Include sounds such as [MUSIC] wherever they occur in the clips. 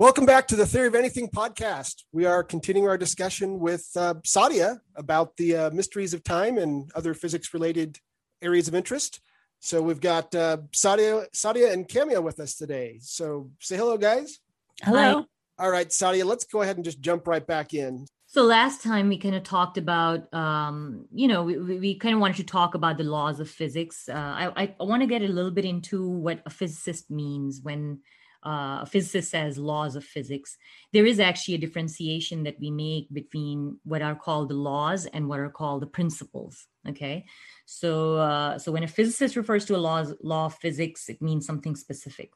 Welcome back to the Theory of Anything podcast. We are continuing our discussion with uh, Sadia about the uh, mysteries of time and other physics related areas of interest. So we've got uh, Sadia, Sadia and Camia with us today. So say hello, guys. Hello. All right, Sadia, let's go ahead and just jump right back in. So last time we kind of talked about, um, you know, we, we kind of wanted to talk about the laws of physics. Uh, I, I want to get a little bit into what a physicist means when uh, a physicist says laws of physics, there is actually a differentiation that we make between what are called the laws and what are called the principles. Okay, so uh, so when a physicist refers to a law law of physics, it means something specific.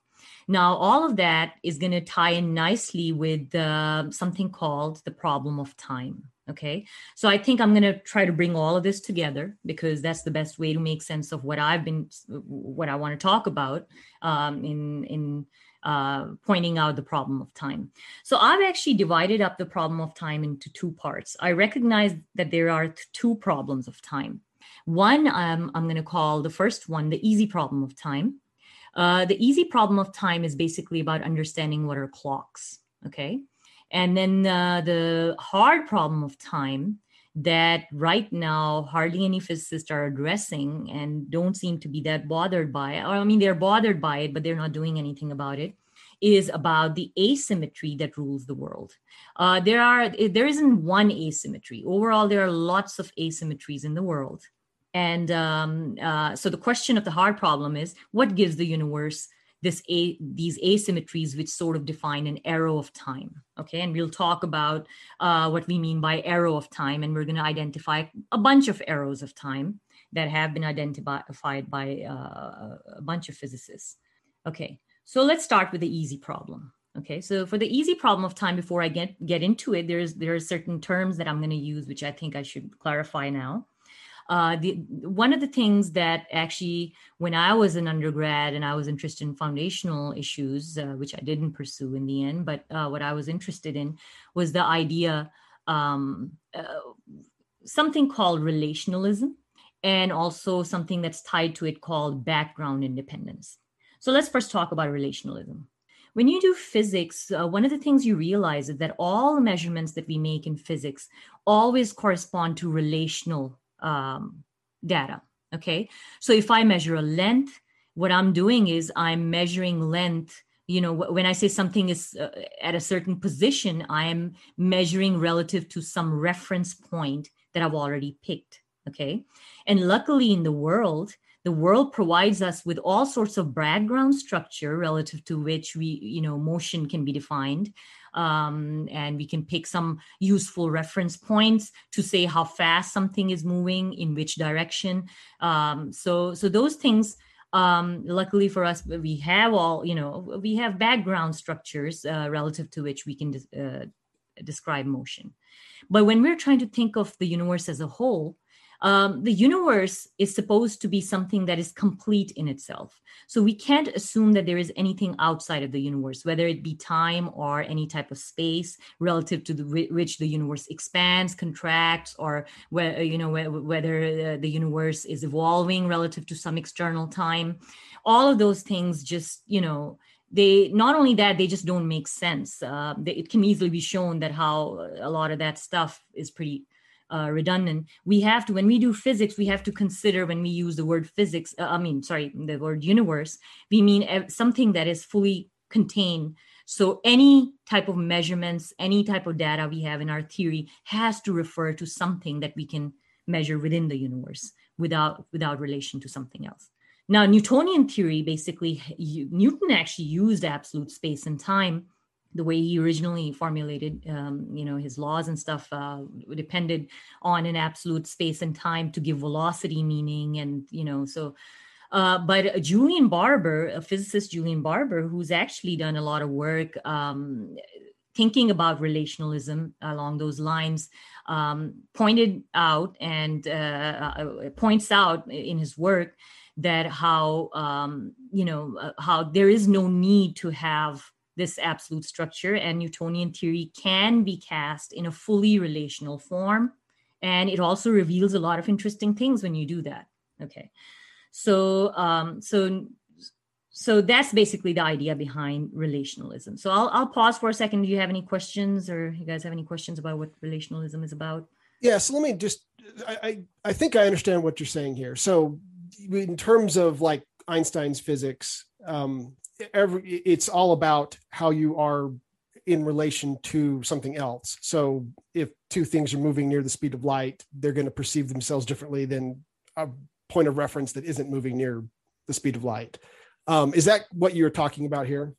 Now, all of that is going to tie in nicely with uh, something called the problem of time. Okay, so I think I'm going to try to bring all of this together because that's the best way to make sense of what I've been, what I want to talk about um, in in uh, pointing out the problem of time. So I've actually divided up the problem of time into two parts. I recognize that there are two problems of time. One um, I'm going to call the first one the easy problem of time. Uh, the easy problem of time is basically about understanding what are clocks. Okay. And then uh, the hard problem of time that right now hardly any physicists are addressing and don't seem to be that bothered by it. Or I mean, they're bothered by it, but they're not doing anything about it. Is about the asymmetry that rules the world. Uh, there are there isn't one asymmetry. Overall, there are lots of asymmetries in the world, and um, uh, so the question of the hard problem is what gives the universe this a these asymmetries which sort of define an arrow of time okay? And we'll talk about uh, what we mean by arrow of time and we're going to identify a bunch of arrows of time that have been identified by uh, a bunch of physicists okay? So let's start with the easy problem okay? So for the easy problem of time before i get get into it there's there are certain terms that i'm going to use which i think i should clarify now uh, the one of the things that actually when i was an undergrad and i was interested in foundational issues uh, which i didn't pursue in the end but uh, what i was interested in was the idea um, uh, something called relationalism and also something that's tied to it called background independence. So let's first talk about relationalism. When you do physics, uh, one of the things you realize is that all measurements that we make in physics always correspond to relational um, data. Okay. So if I measure a length, what I'm doing is I'm measuring length. You know, when I say something is uh, at a certain position, I am measuring relative to some reference point that I've already picked. Okay. And luckily in the world, the world provides us with all sorts of background structure relative to which we, you know, motion can be defined um, and we can pick some useful reference points to say how fast something is moving in which direction. Um, so so those things um, luckily for us we have all you know we have background structures uh, relative to which we can uh, describe motion. But when we're trying to think of the universe as a whole um, the universe is supposed to be something that is complete in itself. So we can't assume that there is anything outside of the universe, whether it be time or any type of space relative to the, which the universe expands, contracts, or where, you know whether the universe is evolving relative to some external time. All of those things just you know they not only that they just don't make sense uh, they, it can easily be shown that how a lot of that stuff is pretty uh, redundant. We have to, when we do physics, we have to consider when we use the word physics, uh, I mean, sorry, the word universe, we mean something that is fully contained. So any type of measurements, any type of data we have in our theory has to refer to something that we can measure within the universe without without relation to something else. Now, Newtonian theory basically, Newton actually used absolute space and time the way he originally formulated um, you know his laws and stuff uh, depended on an absolute space and time to give velocity meaning and you know so uh, but Julian Barbour, a physicist, Julian Barbour, who's actually done a lot of work um, thinking about relationalism along those lines, um, pointed out and uh, uh points out in his work that how um, you know uh, how there is no need to have this absolute structure, and Newtonian theory can be cast in a fully relational form. And it also reveals a lot of interesting things when you do that. Okay. So, um, so, so that's basically the idea behind relationalism. So I'll I'll pause for a second. Do you have any questions, or you guys have any questions about what relationalism is about? Yeah. So let me just. I I, I think I understand what you're saying here. So in terms of like Einstein's physics, um, every it's all about how you are in relation to something else. So if two things are moving near the speed of light, they're going to perceive themselves differently than a point of reference that isn't moving near the speed of light. Um, is that what you're talking about here?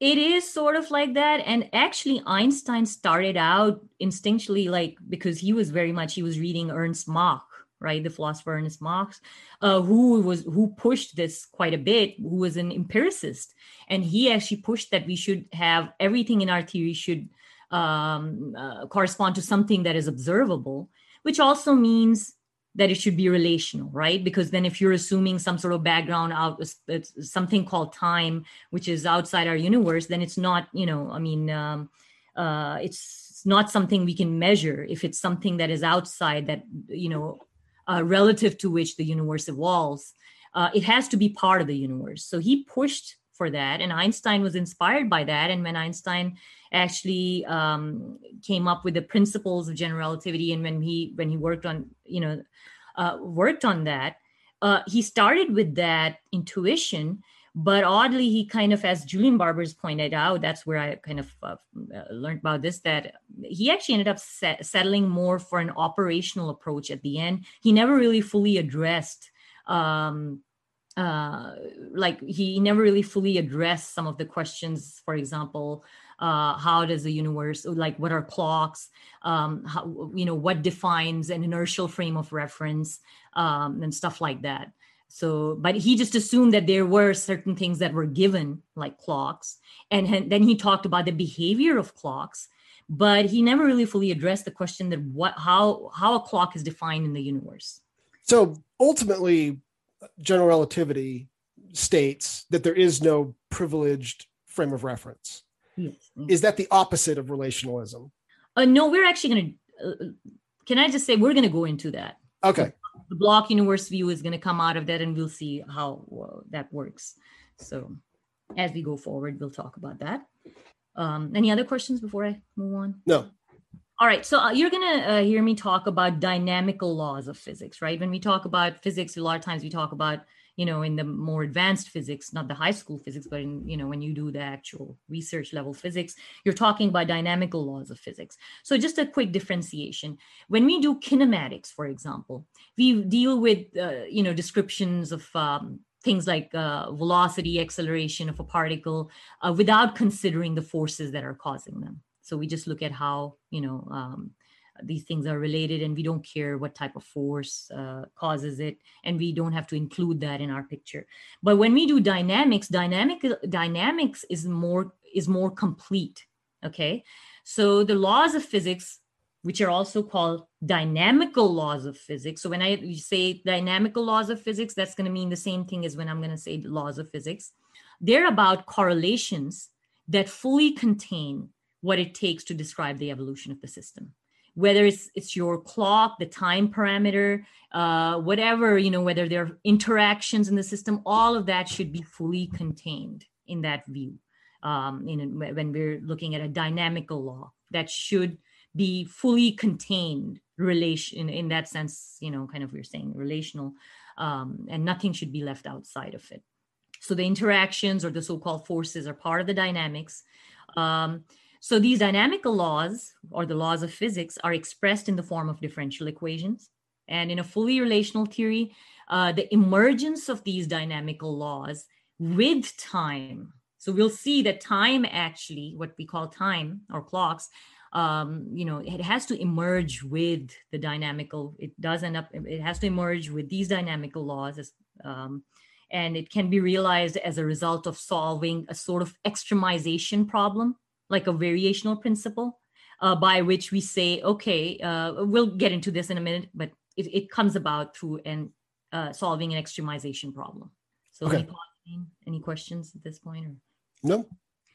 It is sort of like that. And actually, Einstein started out instinctually, like because he was very much, he was reading Ernst Mach, right? The philosopher ernst mach uh, who was who pushed this quite a bit, who was an empiricist. And he actually pushed that we should have everything in our theory should um, uh, correspond to something that is observable, which also means that it should be relational, right? Because then if you're assuming some sort of background out, something called time, which is outside our universe, then it's not, you know, I mean, um, uh, it's not something we can measure. If it's something that is outside that, you know, uh, relative to which the universe evolves, uh, it has to be part of the universe. So he pushed for that, and Einstein was inspired by that. And when Einstein actually um, came up with the principles of general relativity and when he when he worked on you know uh, worked on that uh, he started with that intuition but oddly he kind of as julian barbour's pointed out that's where i kind of uh, learned about this that he actually ended up set, settling more for an operational approach at the end. He never really fully addressed um, uh, like he never really fully addressed some of the questions for example uh, how does the universe like what are clocks? Um, how, you know what defines an inertial frame of reference? Um, and stuff like that so but he just assumed that there were certain things that were given like clocks and then he talked about the behavior of clocks but he never really fully addressed the question that what how how a clock is defined in the universe so ultimately general relativity states that there is no privileged frame of reference Yes. Is that the opposite of relationalism? Uh, no, we're actually going to. Uh, can I just say we're going to go into that? Okay. The block universe view is going to come out of that, and we'll see how well, that works. So, as we go forward, we'll talk about that. Um, any other questions before I move on? No. All right, so uh, you're gonna uh, hear me talk about dynamical laws of physics, right? When we talk about physics, a lot of times we talk about you know in the more advanced physics not the high school physics but in you know when you do the actual research level physics you're talking about dynamical laws of physics. So just a quick differentiation. When we do kinematics for example we deal with uh, you know descriptions of um, things like uh, velocity acceleration of a particle uh, without considering the forces that are causing them. So we just look at how you know um, these things are related and we don't care what type of force uh, causes it and we don't have to include that in our picture. But when we do dynamics dynamic dynamics is more is more complete okay? So the laws of physics which are also called dynamical laws of physics so when i say dynamical laws of physics that's going to mean the same thing as when i'm going to say laws of physics. They're about correlations that fully contain what it takes to describe the evolution of the system whether it's it's your clock the time parameter uh, whatever you know whether there are interactions in the system all of that should be fully contained in that view. Um, in, when we're looking at a dynamical law that should be fully contained relation in, in that sense you know kind of we're saying relational um, and nothing should be left outside of it. So the interactions or the so-called forces are part of the dynamics. Um, so these dynamical laws, or the laws of physics, are expressed in the form of differential equations. And in a fully relational theory, uh, the emergence of these dynamical laws with time. So we'll see that time actually, what we call time or clocks, um, you know, it has to emerge with the dynamical. It does end up. It has to emerge with these dynamical laws, as, um, and it can be realized as a result of solving a sort of extremization problem like a variational principle uh, by which we say, okay, uh, we'll get into this in a minute, but it, it comes about through and uh, solving an extremization problem. So okay. any, any questions at this point? Or? No.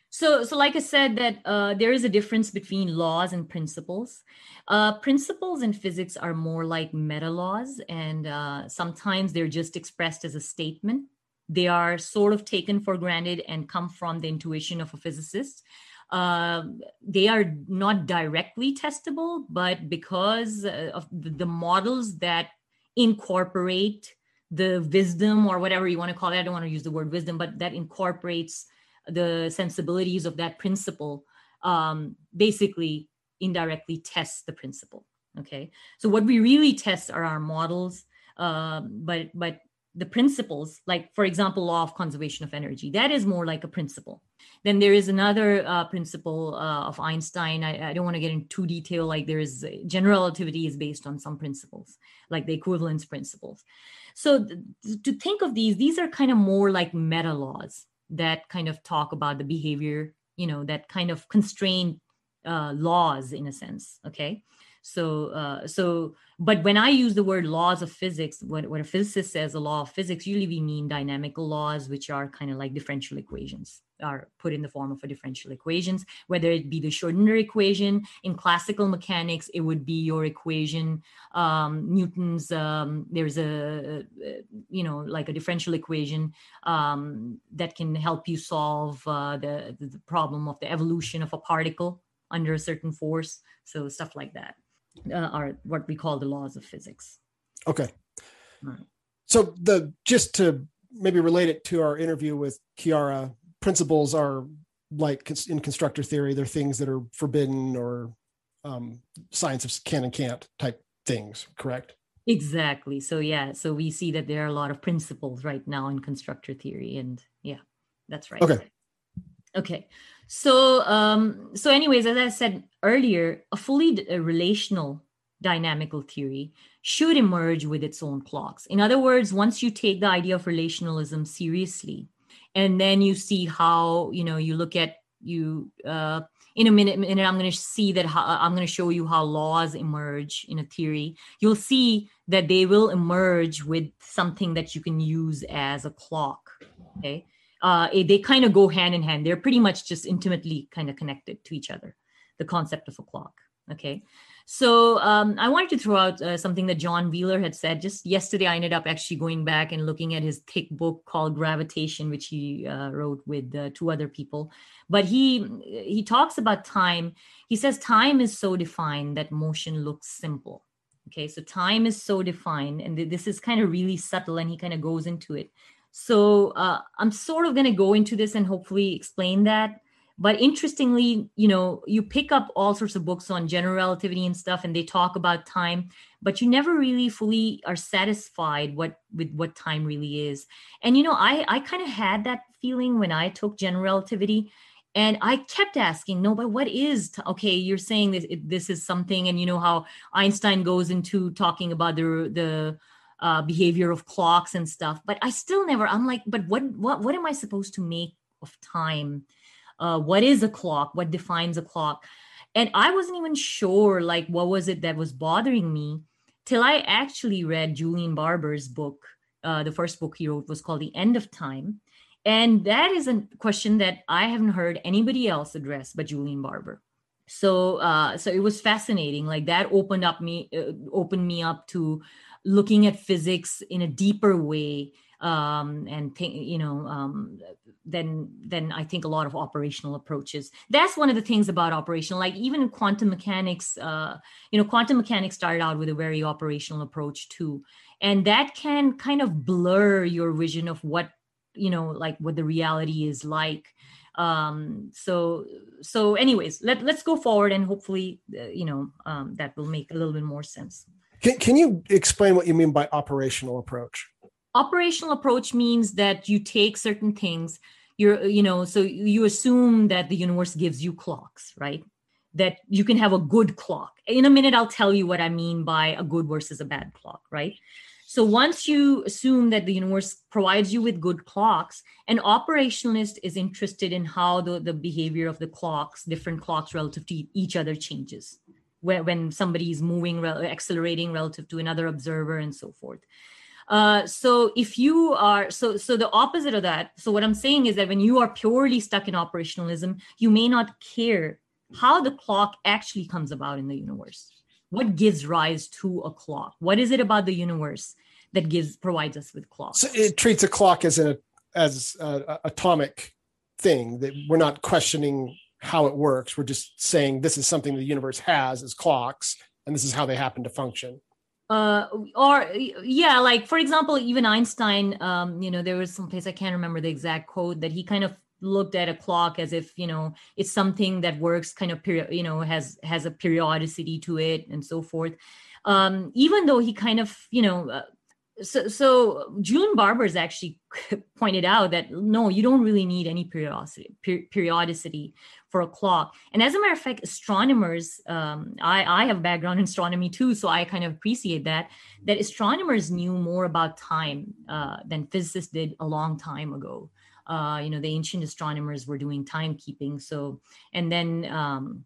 So, so like I said, that uh, there is a difference between laws and principles. Uh, principles in physics are more like meta laws, and uh, sometimes they're just expressed as a statement they are sort of taken for granted and come from the intuition of a physicist. Uh, they are not directly testable, but because uh, of the models that incorporate the wisdom or whatever you want to call it, I don't want to use the word wisdom, but that incorporates the sensibilities of that principle, um, basically indirectly tests the principle. Okay, so what we really test are our models, uh, but but the principles, like for example, law of conservation of energy, that is more like a principle. Then there is another uh, principle uh, of Einstein. I, I don't want to get into too detail. Like there is general relativity is based on some principles, like the equivalence principles. So th- to think of these, these are kind of more like meta laws that kind of talk about the behavior, you know, that kind of constrain uh, laws in a sense. Okay so uh, so but when i use the word laws of physics what, a physicist says a law of physics usually we mean dynamical laws which are kind of like differential equations are put in the form of a differential equations. Whether it be the schrodinger equation in classical mechanics it would be your equation um, newton's um, there's a, a, you know like a differential equation um, that can help you solve uh, the, the problem of the evolution of a particle under a certain force. So stuff like that uh, are what we call the laws of physics. Okay. Right. So the just to maybe relate it to our interview with Chiara, principles are like in constructor theory, they're things that are forbidden or um, science of can and can't type things, correct? Exactly. So yeah, so we see that there are a lot of principles right now in constructor theory, and yeah, that's right. Okay. Okay. So, um, so anyways, as I said earlier, a fully relational dynamical theory should emerge with its own clocks. In other words, once you take the idea of relationalism seriously, and then you see how you know you look at you uh, in a minute, minute I'm going to see that how, I'm going to show you how laws emerge in a theory. You'll see that they will emerge with something that you can use as a clock. Okay, uh, they kind of go hand in hand. They're pretty much just intimately kind of connected to each other, the concept of a clock. Okay. So um, I wanted to throw out uh, something that John Wheeler had said. Just yesterday, I ended up actually going back and looking at his thick book called Gravitation, which he uh, wrote with uh, two other people. But he he talks about time. He says time is so defined that motion looks simple. Okay, so time is so defined, and this is kind of really subtle, and he kind of goes into it. So uh, I'm sort of going to go into this and hopefully explain that. But interestingly, you know, you pick up all sorts of books on general relativity and stuff, and they talk about time, but you never really fully are satisfied what with what time really is. And you know, I I kind of had that feeling when I took general relativity and i kept asking no but what is t- okay you're saying this this is something and you know how einstein goes into talking about the the uh, behavior of clocks and stuff but i still never i'm like but what what what am i supposed to make of time? Uh, what is a clock? What defines a clock? And i wasn't even sure like what was it that was bothering me till i actually read julian barbour's book uh, the first book he wrote was called the end of time. And that is a question that i haven't heard anybody else address but julian barbour. So uh so it was fascinating like that opened up me uh, opened me up to looking at physics in a deeper way um, and think, you know, um, then I think a lot of operational approaches. That's one of the things about operational. Like even quantum mechanics, uh, you know, quantum mechanics started out with a very operational approach too, and that can kind of blur your vision of what you know, like what the reality is like. Um, so so, anyways, let let's go forward and hopefully, uh, you know, um, that will make a little bit more sense. Can, can you explain what you mean by operational approach? Operational approach means that you take certain things, you're, you know, so you assume that the universe gives you clocks, right? That you can have a good clock. In a minute, I'll tell you what I mean by a good versus a bad clock, right? So once you assume that the universe provides you with good clocks, an operationalist is interested in how the, the behavior of the clocks, different clocks relative to each other changes when, when somebody is moving, accelerating relative to another observer, and so forth. Uh, so if you are so so the opposite of that so what i'm saying is that when you are purely stuck in operationalism you may not care how the clock actually comes about in the universe. What gives rise to a clock? What is it about the universe that gives provides us with clocks? So it treats a clock as an as a, atomic thing that we're not questioning how it works. We're just saying this is something the universe has as clocks, and this is how they happen to function. Uh, or yeah, like for example, even Einstein, um, you know, there was some place I can't remember the exact quote that he kind of looked at a clock as if you know it's something that works kind of period you know has has a periodicity to it and so forth um even though he kind of you know uh, so so Julian Barbour's actually [LAUGHS] pointed out that no, you don't really need any periodicity per- periodicity for a clock. And as a matter of fact, astronomers, um, I I have a background in astronomy too, so I kind of appreciate that that astronomers knew more about time uh, than physicists did a long time ago. Uh, you know, the ancient astronomers were doing timekeeping. So, and then um,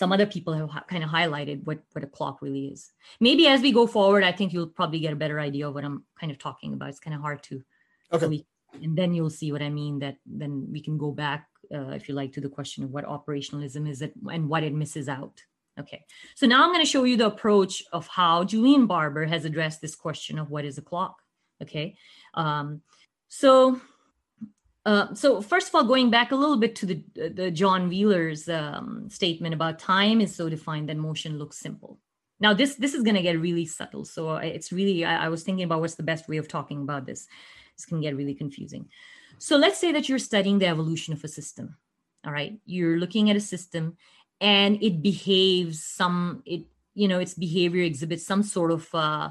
some other people have kind of highlighted what what a clock really is. Maybe as we go forward, I think you'll probably get a better idea of what I'm kind of talking about. It's kind of hard to, okay. And then you'll see what I mean. That then we can go back, uh, if you like, to the question of what operationalism is it and what it misses out. Okay, so now I'm going to show you the approach of how Julian Barbour has addressed this question of what is a clock. Okay, um, so uh, so first of all, going back a little bit to the, the John Wheeler's um, statement about time is so defined that motion looks simple. Now this this is going to get really subtle. So it's really I, I was thinking about what's the best way of talking about this. This can get really confusing. So let's say that you're studying the evolution of a system. All right, you're looking at a system, and it behaves some it you know its behavior exhibits some sort of uh,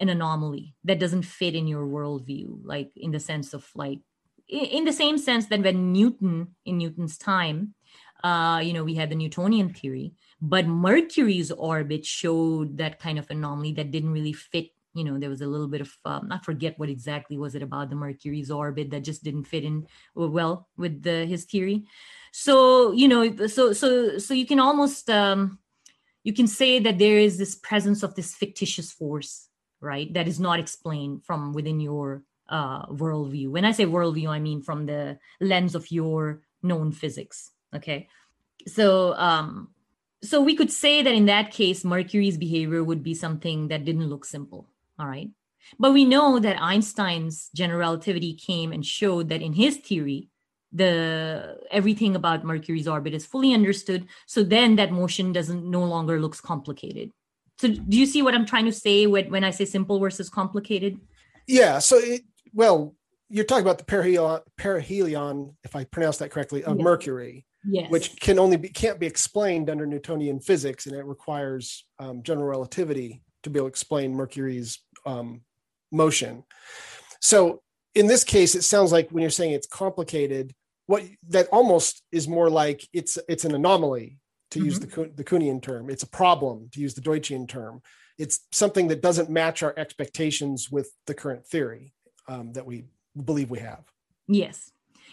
an anomaly that doesn't fit in your worldview, like in the sense of like in the same sense that when Newton, in Newton's time, uh, you know, we had the Newtonian theory, but Mercury's orbit showed that kind of anomaly that didn't really fit. You know, there was a little bit of, um, I forget what exactly was it about the Mercury's orbit that just didn't fit in well with the, his theory. So, you know, so, so, so you can almost, um, you can say that there is this presence of this fictitious force, right? That is not explained from within your uh, worldview. When I say worldview, I mean from the lens of your known physics. Okay, so um, so we could say that in that case, Mercury's behavior would be something that didn't look simple. All right, but we know that Einstein's general relativity came and showed that in his theory, the everything about Mercury's orbit is fully understood. So then that motion doesn't no longer looks complicated. So do you see what I'm trying to say when, when I say simple versus complicated? Yeah. So it, well, you're talking about the perihelion, perihelion if I pronounce that correctly, of yes. Mercury, yes. which can only be can't be explained under Newtonian physics, and it requires um, general relativity to be able to explain Mercury's um, motion. So in this case, it sounds like when you're saying it's complicated, what that almost is more like it's it's an anomaly to mm-hmm. use the the Kuhnian term. It's a problem to use the Deutschian term. It's something that doesn't match our expectations with the current theory um, that we believe we have. Yes.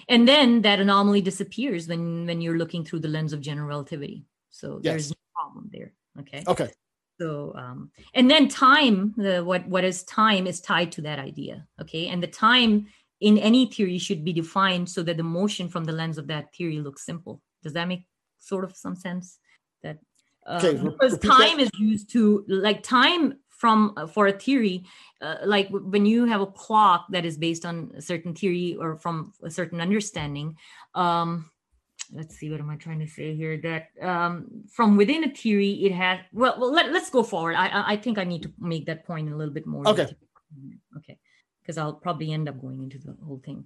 And then that anomaly disappears when when you're looking through the lens of general relativity. So yes. there's no problem there. Okay. Okay. So um, and then time, the what what is time is tied to that idea. Okay. And the time in any theory should be defined so that the motion from the lens of that theory looks simple. Does that make sort of some sense? That uh, okay, because time that. is used to like time from uh, for a theory uh, like when you have a clock that is based on a certain theory or from a certain understanding um let's see what am i trying to say here? That um from within a theory it has well, well let, let's go forward. I i think i need to make that point a little bit more. Okay. Okay. Because i'll probably end up going into the whole thing.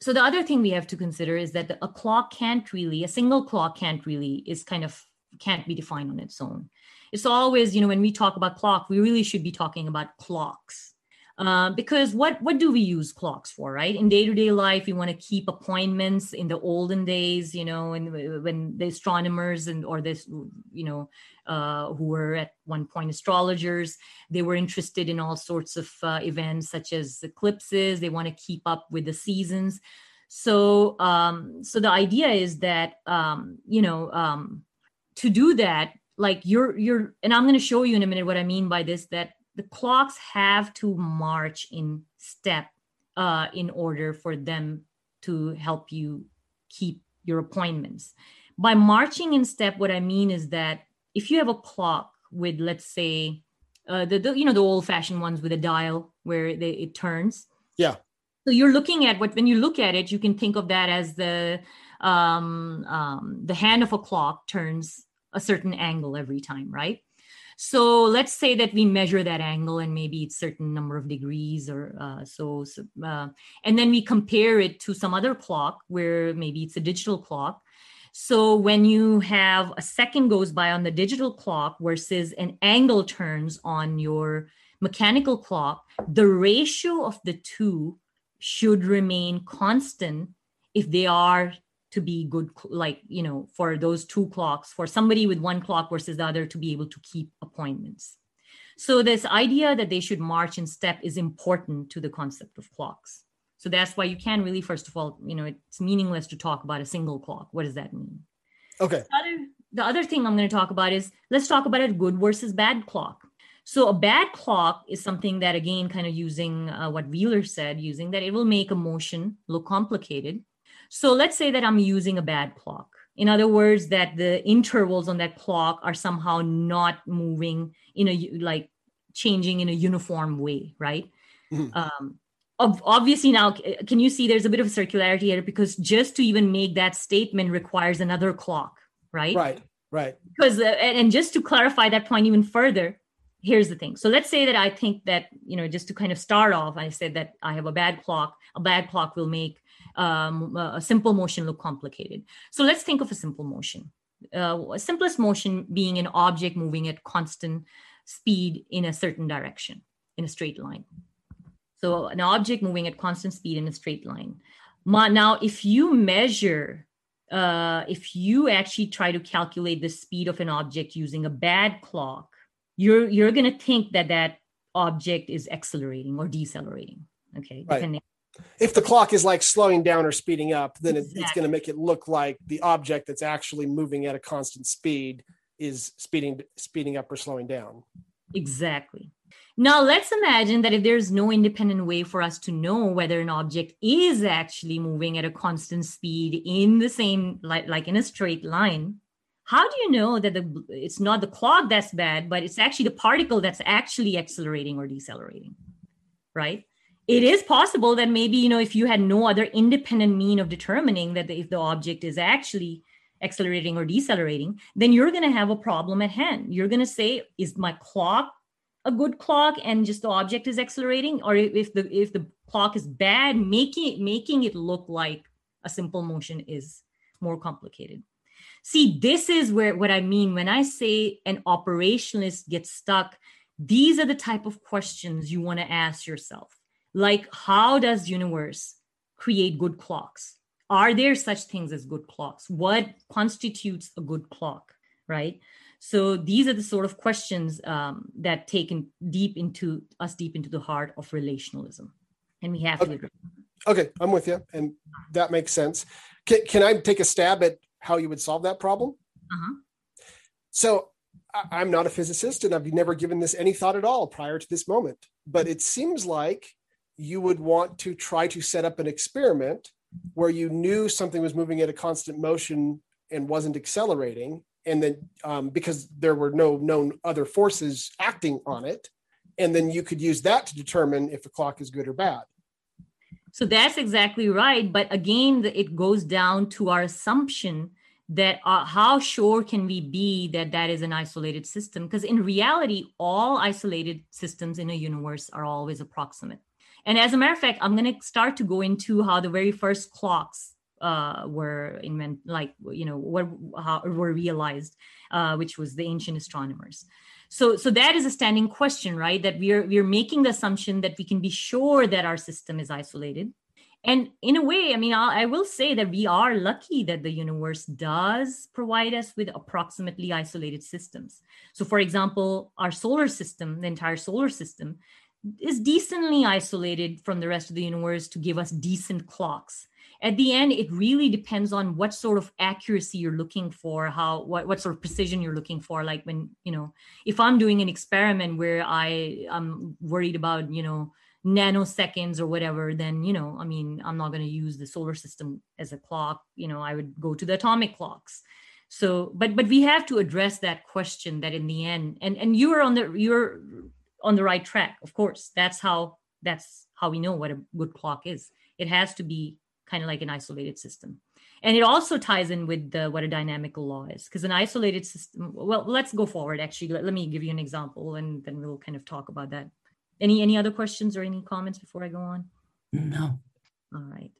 So the other thing we have to consider is that a clock can't really a single clock can't really is kind of can't be defined on its own. It's always you know when we talk about clock we really should be talking about clocks uh, because what what do we use clocks for right? In day-to-day life we want to keep appointments in the olden days you know and when the astronomers and or this you know uh, who were at one point astrologers they were interested in all sorts of uh, events such as eclipses. They want to keep up with the seasons. So um so the idea is that um you know um to do that like you're you're and i'm going to show you in a minute what i mean by this that the clocks have to march in step uh, in order for them to help you keep your appointments. By marching in step what i mean is that if you have a clock with let's say uh, the, the you know the old fashioned ones with a dial where they, it turns. Yeah. So you're looking at what when you look at it, you can think of that as the um, um, the hand of a clock turns a certain angle every time, right? So let's say that we measure that angle and maybe it's certain number of degrees or uh, so, so uh, and then we compare it to some other clock where maybe it's a digital clock. So when you have a second goes by on the digital clock versus an angle turns on your mechanical clock, the ratio of the two should remain constant if they are to be good like you know for those two clocks for somebody with one clock versus the other to be able to keep appointments. So this idea that they should march in step is important to the concept of clocks. So that's why you can really first of all you know it's meaningless to talk about a single clock. What does that mean? Okay. The other, the other thing i'm going to talk about is let's talk about a good versus bad clock. So a bad clock is something that again kind of using uh, what wheeler said using that it will make a motion look complicated so let's say that I'm using a bad clock. In other words, that the intervals on that clock are somehow not moving in a like changing in a uniform way, right? Mm-hmm. Um, obviously now can you see there's a bit of a circularity here because just to even make that statement requires another clock right right right because uh, and just to clarify that point even further here's the thing so let's say that i think that you know just to kind of start off i said that i have a bad clock a bad clock will make um, a simple motion look complicated. So let's think of a simple motion. Uh, simplest motion being an object moving at constant speed in a certain direction in a straight line. So an object moving at constant speed in a straight line. Now, if you measure, uh, if you actually try to calculate the speed of an object using a bad clock, you're you're going to think that that object is accelerating or decelerating. Okay, right. depending if the clock is like slowing down or speeding up, then exactly. it's going to make it look like the object that's actually moving at a constant speed is speeding speeding up or slowing down. Exactly. Now let's imagine that if there's no independent way for us to know whether an object is actually moving at a constant speed in the same like, like in a straight line, how do you know that the it's not the clock that's bad, but it's actually the particle that's actually accelerating or decelerating? Right? It is possible that maybe you know if you had no other independent mean of determining that if the object is actually accelerating or decelerating then you're going to have a problem at hand. You're going to say is my clock a good clock and just the object is accelerating? Or if the if the clock is bad making it making it look like a simple motion is more complicated. See this is where what i mean when i say an operationalist gets stuck. These are the type of questions you want to ask yourself like how does universe create good clocks? Are there such things as good clocks? What constitutes a good clock right? So these are the sort of questions um, that take in deep into us deep into the heart of relationalism. And we have okay. to okay i'm with you and that makes sense. Can, can i take a stab at how you would solve that problem? Uh-huh. so i'm not a physicist and i've never given this any thought at all prior to this moment but it seems like you would want to try to set up an experiment where you knew something was moving at a constant motion and wasn't accelerating and then um, because there were no known other forces acting on it and then you could use that to determine if the clock is good or bad. So that's exactly right but again it goes down to our assumption that uh, how sure can we be that that is an isolated system? Because in reality all isolated systems in a universe are always approximate and as a matter of fact, I'm going to start to go into how the very first clocks uh, were invented, like, you know, what, how were realized, uh, which was the ancient astronomers. So, so that is a standing question, right? That we are, we are making the assumption that we can be sure that our system is isolated. And in a way, I mean, I, I will say that we are lucky that the universe does provide us with approximately isolated systems. So, for example, our solar system, the entire solar system, is decently isolated from the rest of the universe to give us decent clocks. At the end it really depends on what sort of accuracy you're looking for how what, what sort of precision you're looking for. Like when you know if i'm doing an experiment where i i'm worried about you know nanoseconds or whatever then you know i mean i'm not going to use the solar system as a clock. You know i would go to the atomic clocks. So but but we have to address that question that in the end and and you're on the you're on the right track. Of course that's how that's how we know what a good clock is. It has to be kind of like an isolated system. And it also ties in with the, what a dynamical law is because an isolated system well let's go forward actually. Let, let me give you an example and then we'll kind of talk about that. Any any other questions or any comments before i go on? No. All right.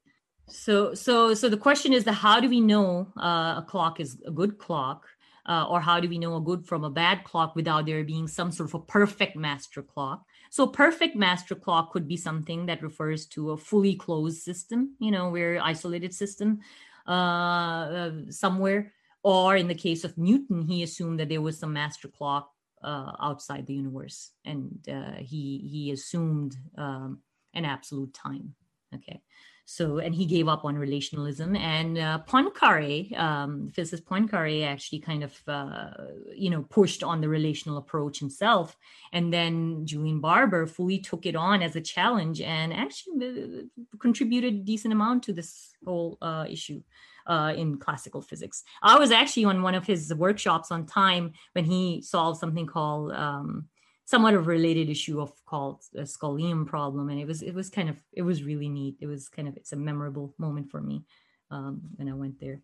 So so so the question is the how do we know uh, a clock is a good clock uh, or how do we know a good from a bad clock without there being some sort of a perfect master clock? So perfect master clock could be something that refers to a fully closed system you know where isolated system uh, uh, somewhere or in the case of newton he assumed that there was some master clock uh, outside the universe and uh, he he assumed um, an absolute time okay so, and he gave up on relationalism. And uh, Poincare, um, physicist Poincare, actually kind of, uh, you know, pushed on the relational approach himself. And then Julian Barbour fully took it on as a challenge and actually uh, contributed a decent amount to this whole uh, issue. Uh, in classical physics. I was actually on one of his workshops on time when he solved something called um, somewhat of a related issue of called a Scholium problem, and it was it was kind of it was really neat. It was kind of it's a memorable moment for me um, when I went there.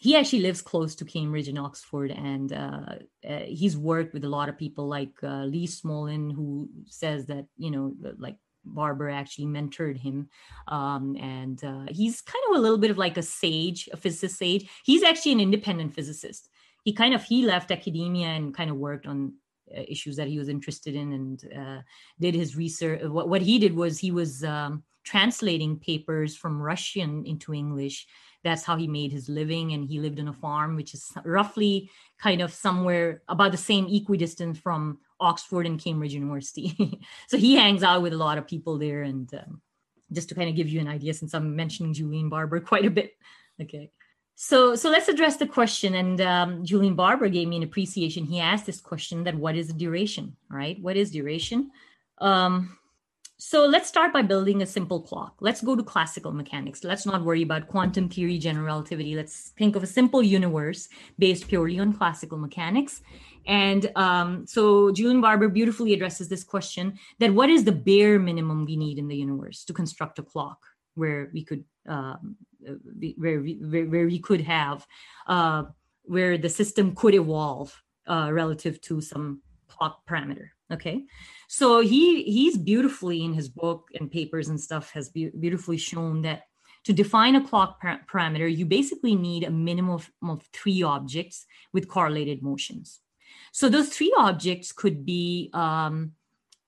He actually lives close to Cambridge and Oxford, and uh, uh, he's worked with a lot of people like uh, Lee Smolin, who says that you know like Barbour actually mentored him. Um, and uh, he's kind of a little bit of like a sage, a physicist sage. He's actually an independent physicist. He kind of he left academia and kind of worked on uh, issues that he was interested in and uh, did his research. What, what he did was he was um, translating papers from Russian into English. That's how he made his living. And he lived on a farm, which is roughly kind of somewhere about the same equidistant from Oxford and Cambridge University. [LAUGHS] so he hangs out with a lot of people there. And um, just to kind of give you an idea, since I'm mentioning Julian Barbour [LAUGHS] quite a bit. Okay. So, so let's address the question. And um, Julian Barbour gave me an appreciation. He asked this question: that what is duration? Right? What is duration? Um, so let's start by building a simple clock. Let's go to classical mechanics. Let's not worry about quantum theory, general relativity. Let's think of a simple universe based purely on classical mechanics. And um, so Julian Barbour beautifully addresses this question: that what is the bare minimum we need in the universe to construct a clock where we could um, where we, where, we could have uh, where the system could evolve uh, relative to some clock parameter okay? So he he's beautifully in his book and papers and stuff has be- beautifully shown that to define a clock par- parameter you basically need a minimum of, of three objects with correlated motions. So those three objects could be um,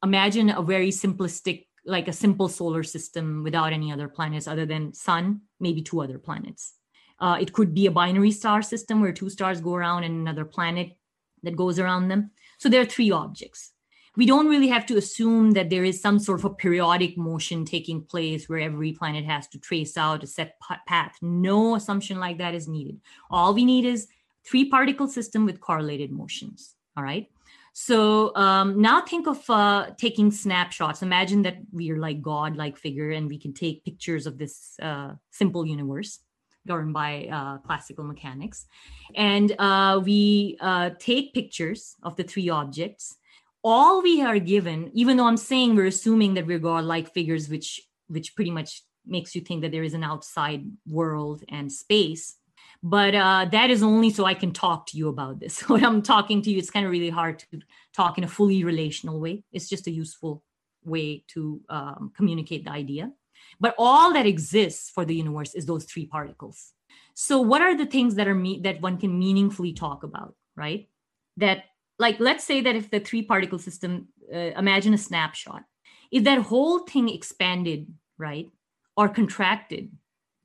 imagine a very simplistic like a simple solar system without any other planets other than sun maybe two other planets. Uh, it could be a binary star system where two stars go around and another planet that goes around them. So there are three objects. We don't really have to assume that there is some sort of a periodic motion taking place where every planet has to trace out a set path. No assumption like that is needed. All we need is three particle system with correlated motions all right so um, now think of uh, taking snapshots. Imagine that we are like God-like figure, and we can take pictures of this uh, simple universe governed by uh, classical mechanics, and uh, we uh, take pictures of the three objects. All we are given, even though I'm saying we're assuming that we're God-like figures, which which pretty much makes you think that there is an outside world and space but uh, that is only so I can talk to you about this. [LAUGHS] when I'm talking to you, it's kind of really hard to talk in a fully relational way. It's just a useful way to um, communicate the idea. But all that exists for the universe is those three particles. So, what are the things that are me- that one can meaningfully talk about, right? That, like, let's say that if the three particle system, uh, imagine a snapshot, if that whole thing expanded, right, or contracted,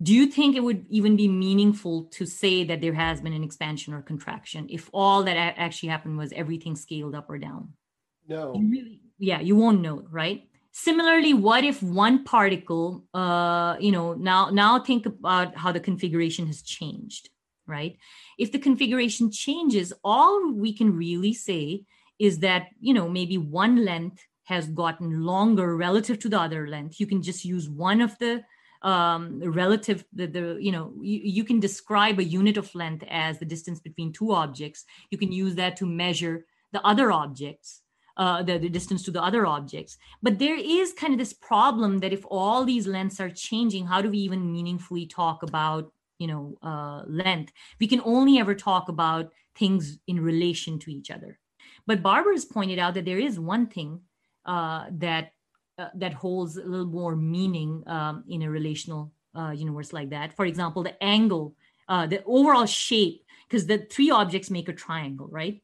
do you think it would even be meaningful to say that there has been an expansion or contraction if all that actually happened was everything scaled up or down? No. You really, yeah you won't know right? Similarly what if one particle uh you know now now think about how the configuration has changed right? If the configuration changes all we can really say is that you know maybe one length has gotten longer relative to the other length. You can just use one of the um, relative the, the you know you, you can describe a unit of length as the distance between two objects you can use that to measure the other objects uh, the, the distance to the other objects. But there is kind of this problem that if all these lengths are changing, how do we even meaningfully talk about, you know, uh, length? We can only ever talk about things in relation to each other. But Barbour has pointed out that there is one thing uh, that uh, that holds a little more meaning um, in a relational uh, universe like that. For example, the angle, uh, the overall shape, because the three objects make a triangle, right?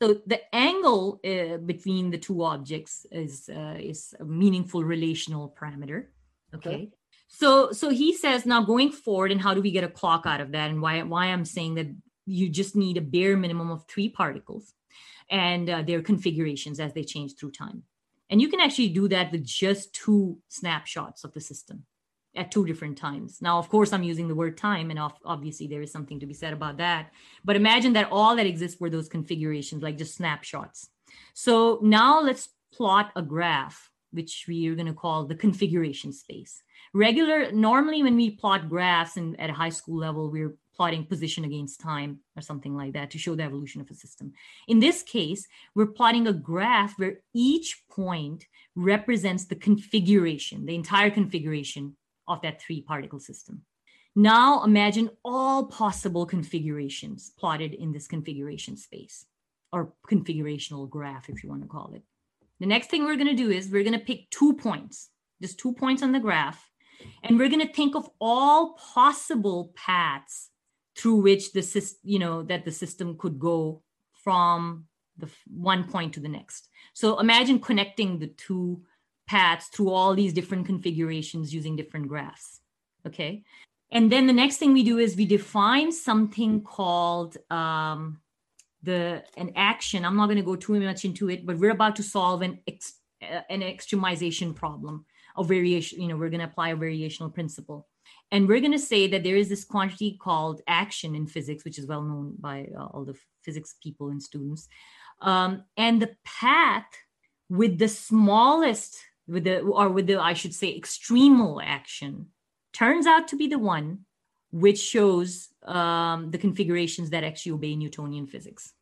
So the angle uh, between the two objects is uh, is a meaningful relational parameter. Okay. okay. So so he says now going forward, and how do we get a clock out of that? And why why I'm saying that you just need a bare minimum of three particles, and uh, their configurations as they change through time. And you can actually do that with just two snapshots of the system at two different times. Now, of course, I'm using the word time, and obviously there is something to be said about that. But imagine that all that exists were those configurations, like just snapshots. So now let's plot a graph, which we are going to call the configuration space. Regular, normally when we plot graphs and at a high school level, we're plotting position against time or something like that to show the evolution of a system. In this case, we're plotting a graph where each point represents the configuration, the entire configuration of that three particle system. Now imagine all possible configurations plotted in this configuration space or configurational graph, if you want to call it. The next thing we're going to do is we're going to pick two points, just two points on the graph, and we're going to think of all possible paths through which the system, you know, that the system could go from the one point to the next. So imagine connecting the two paths through all these different configurations using different graphs. Okay. And then the next thing we do is we define something called um, the an action. I'm not going to go too much into it, but we're about to solve an ex, uh, an extremization problem of variation. You know, we're going to apply a variational principle, and we're going to say that there is this quantity called action in physics, which is well known by uh, all the physics people and students, um, and the path with the smallest with the or with the I should say extremal action turns out to be the one which shows um, the configurations that actually obey Newtonian physics.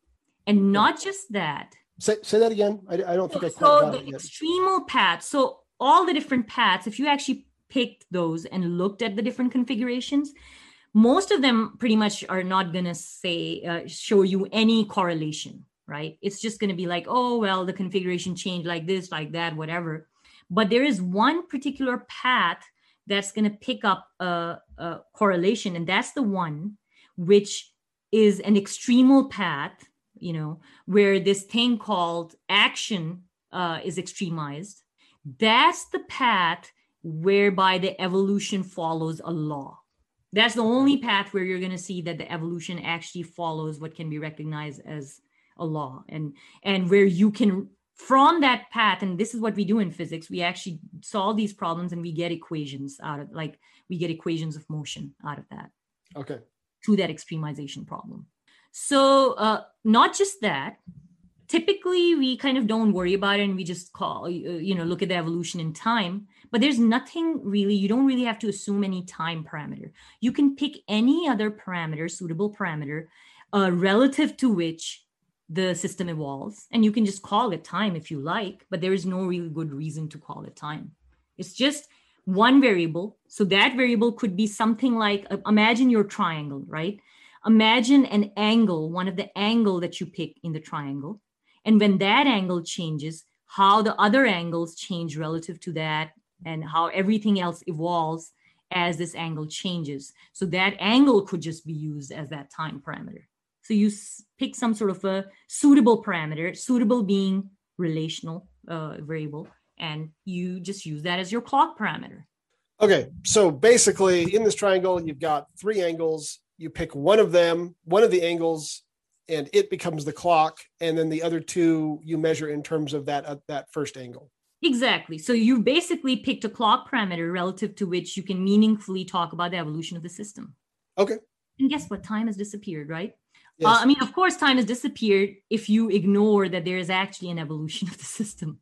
And not just that. Say, say that again. I, I don't think so, I quite so the extremal path. So all the different paths, if you actually picked those and looked at the different configurations, most of them pretty much are not going to say uh, show you any correlation, right? It's just going to be like, oh well, the configuration changed like this, like that, whatever. But there is one particular path that's going to pick up a, a, correlation, and that's the one which is an extremal path, you know, where this thing called action uh, is extremized. That's the path whereby the evolution follows a law. That's the only path where you're going to see that the evolution actually follows what can be recognized as a law. And and where you can from that path and this is what we do in physics we actually solve these problems and we get equations out of like we get equations of motion out of that. Okay. To that extremization problem. So uh, not just that. Typically we kind of don't worry about it and we just call you know look at the evolution in time but there's nothing really you don't really have to assume any time parameter. You can pick any other parameter suitable parameter uh, relative to which the system evolves. And you can just call it time if you like but there is no really good reason to call it time. It's just one variable. So that variable could be something like uh, imagine your triangle right? Imagine an angle one of the angle that you pick in the triangle. And when that angle changes how the other angles change relative to that and how everything else evolves as this angle changes so that angle could just be used as that time parameter so you pick some sort of a suitable parameter, suitable being relational uh, variable, and you just use that as your clock parameter. Okay, so basically in this triangle, you've got three angles. You pick one of them, one of the angles, and it becomes the clock, and then the other two you measure in terms of that uh, that first angle. Exactly. So you basically picked a clock parameter relative to which you can meaningfully talk about the evolution of the system. Okay. And guess what? Time has disappeared, right? Yes. Uh, I mean, of course, time has disappeared if you ignore that there is actually an evolution [LAUGHS] of the system.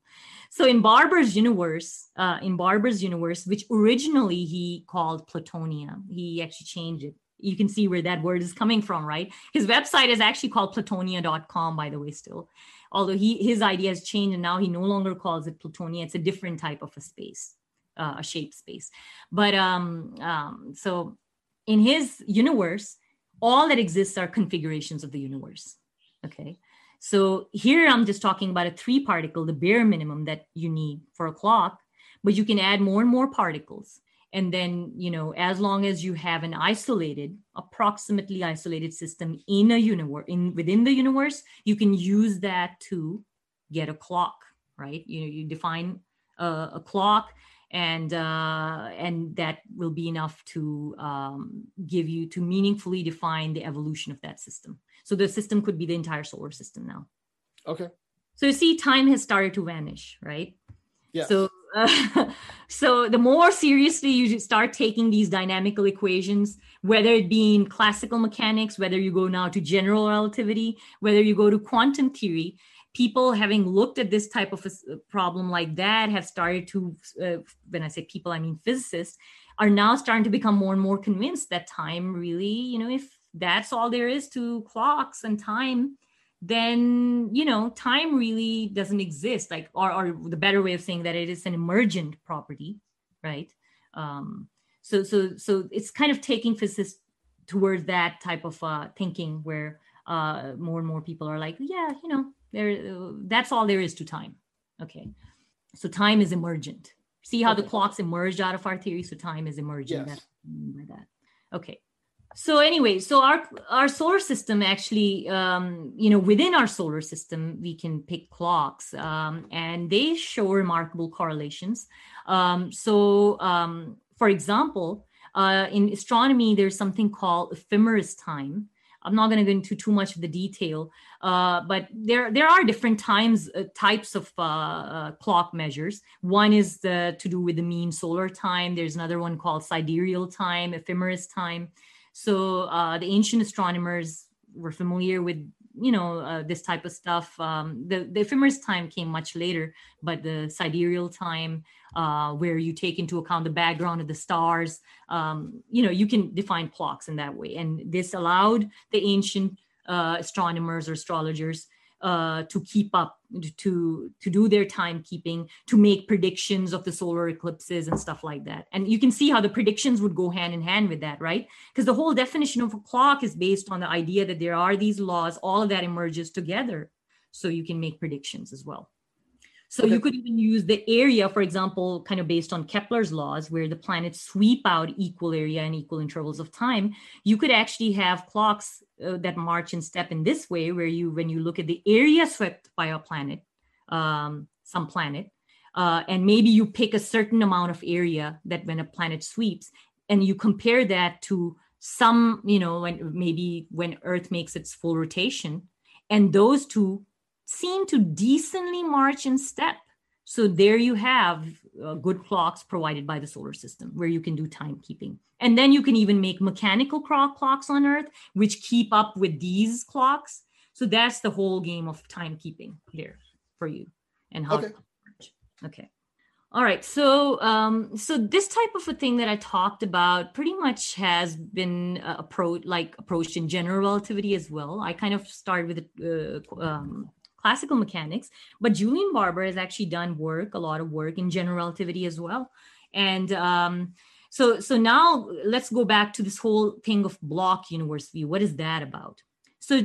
So in Barbour's universe, uh, in Barbour's universe, which originally he called Platonia, he actually changed it. You can see where that word is coming from, right? His website is actually called platonia.com, by the way, still. Although he his idea has changed and now he no longer calls it Platonia it's a different type of a space uh, a shape space. But um, um so in his universe all that exists are configurations of the universe okay? So here i'm just talking about a three particle the bare minimum that you need for a clock but you can add more and more particles and then you know as long as you have an isolated approximately isolated system in a universe in within the universe you can use that to get a clock right? You know you define a, a clock and uh, and that will be enough to um, give you to meaningfully define the evolution of that system. So the system could be the entire solar system now. Okay. So you see time has started to vanish right? Yeah so uh, [LAUGHS] so the more seriously you start taking these dynamical equations whether it be in classical mechanics whether you go now to general relativity whether you go to quantum theory people having looked at this type of a problem like that have started to uh, when i say people i mean physicists are now starting to become more and more convinced that time really you know if that's all there is to clocks and time then you know time really doesn't exist. Like or, or the better way of saying that it is an emergent property right? Um so so so it's kind of taking physicists towards that type of uh thinking where uh more and more people are like yeah you know there that's all there is to time. Okay. So time is emergent. See how okay. the clocks emerged out of our theory? So time is emergent. Yes. by that. Okay so anyway so our our solar system actually um, you know within our solar system we can pick clocks um, and they show remarkable correlations. Um, so um, for example uh, in astronomy there's something called ephemeris time. I'm not going to go into too much of the detail uh, but there there are different times uh, types of uh, uh, clock measures. One is the, to do with the mean solar time. There's another one called sidereal time ephemeris time so uh, the ancient astronomers were familiar with you know uh, this type of stuff. Um, the the ephemeris time came much later, but the sidereal time, uh, where you take into account the background of the stars, um, you know, you can define clocks in that way, and this allowed the ancient uh, astronomers or astrologers uh, to keep up to to do their timekeeping to make predictions of the solar eclipses and stuff like that. And you can see how the predictions would go hand in hand with that right? Because the whole definition of a clock is based on the idea that there are these laws all of that emerges together. So you can make predictions as well so okay. you could even use the area, for example, kind of based on Kepler's laws, where the planets sweep out equal area and equal intervals of time. You could actually have clocks uh, that march in step in this way, where you, when you look at the area swept by a planet, um, some planet, uh, and maybe you pick a certain amount of area that when a planet sweeps, and you compare that to some, you know, when maybe when Earth makes its full rotation, and those two seem to decently march in step. So there you have uh, good clocks provided by the solar system where you can do timekeeping. And then you can even make mechanical clock clocks on Earth, which keep up with these clocks. So that's the whole game of timekeeping there for you and how. Okay. okay. All right. So, um, so this type of a thing that I talked about pretty much has been uh, approached, like approached in general relativity as well. I kind of started with uh, um, classical mechanics, but Julian Barbour has actually done work, a lot of work in general relativity as well. And um, so, so now let's go back to this whole thing of block universe view. What is that about? So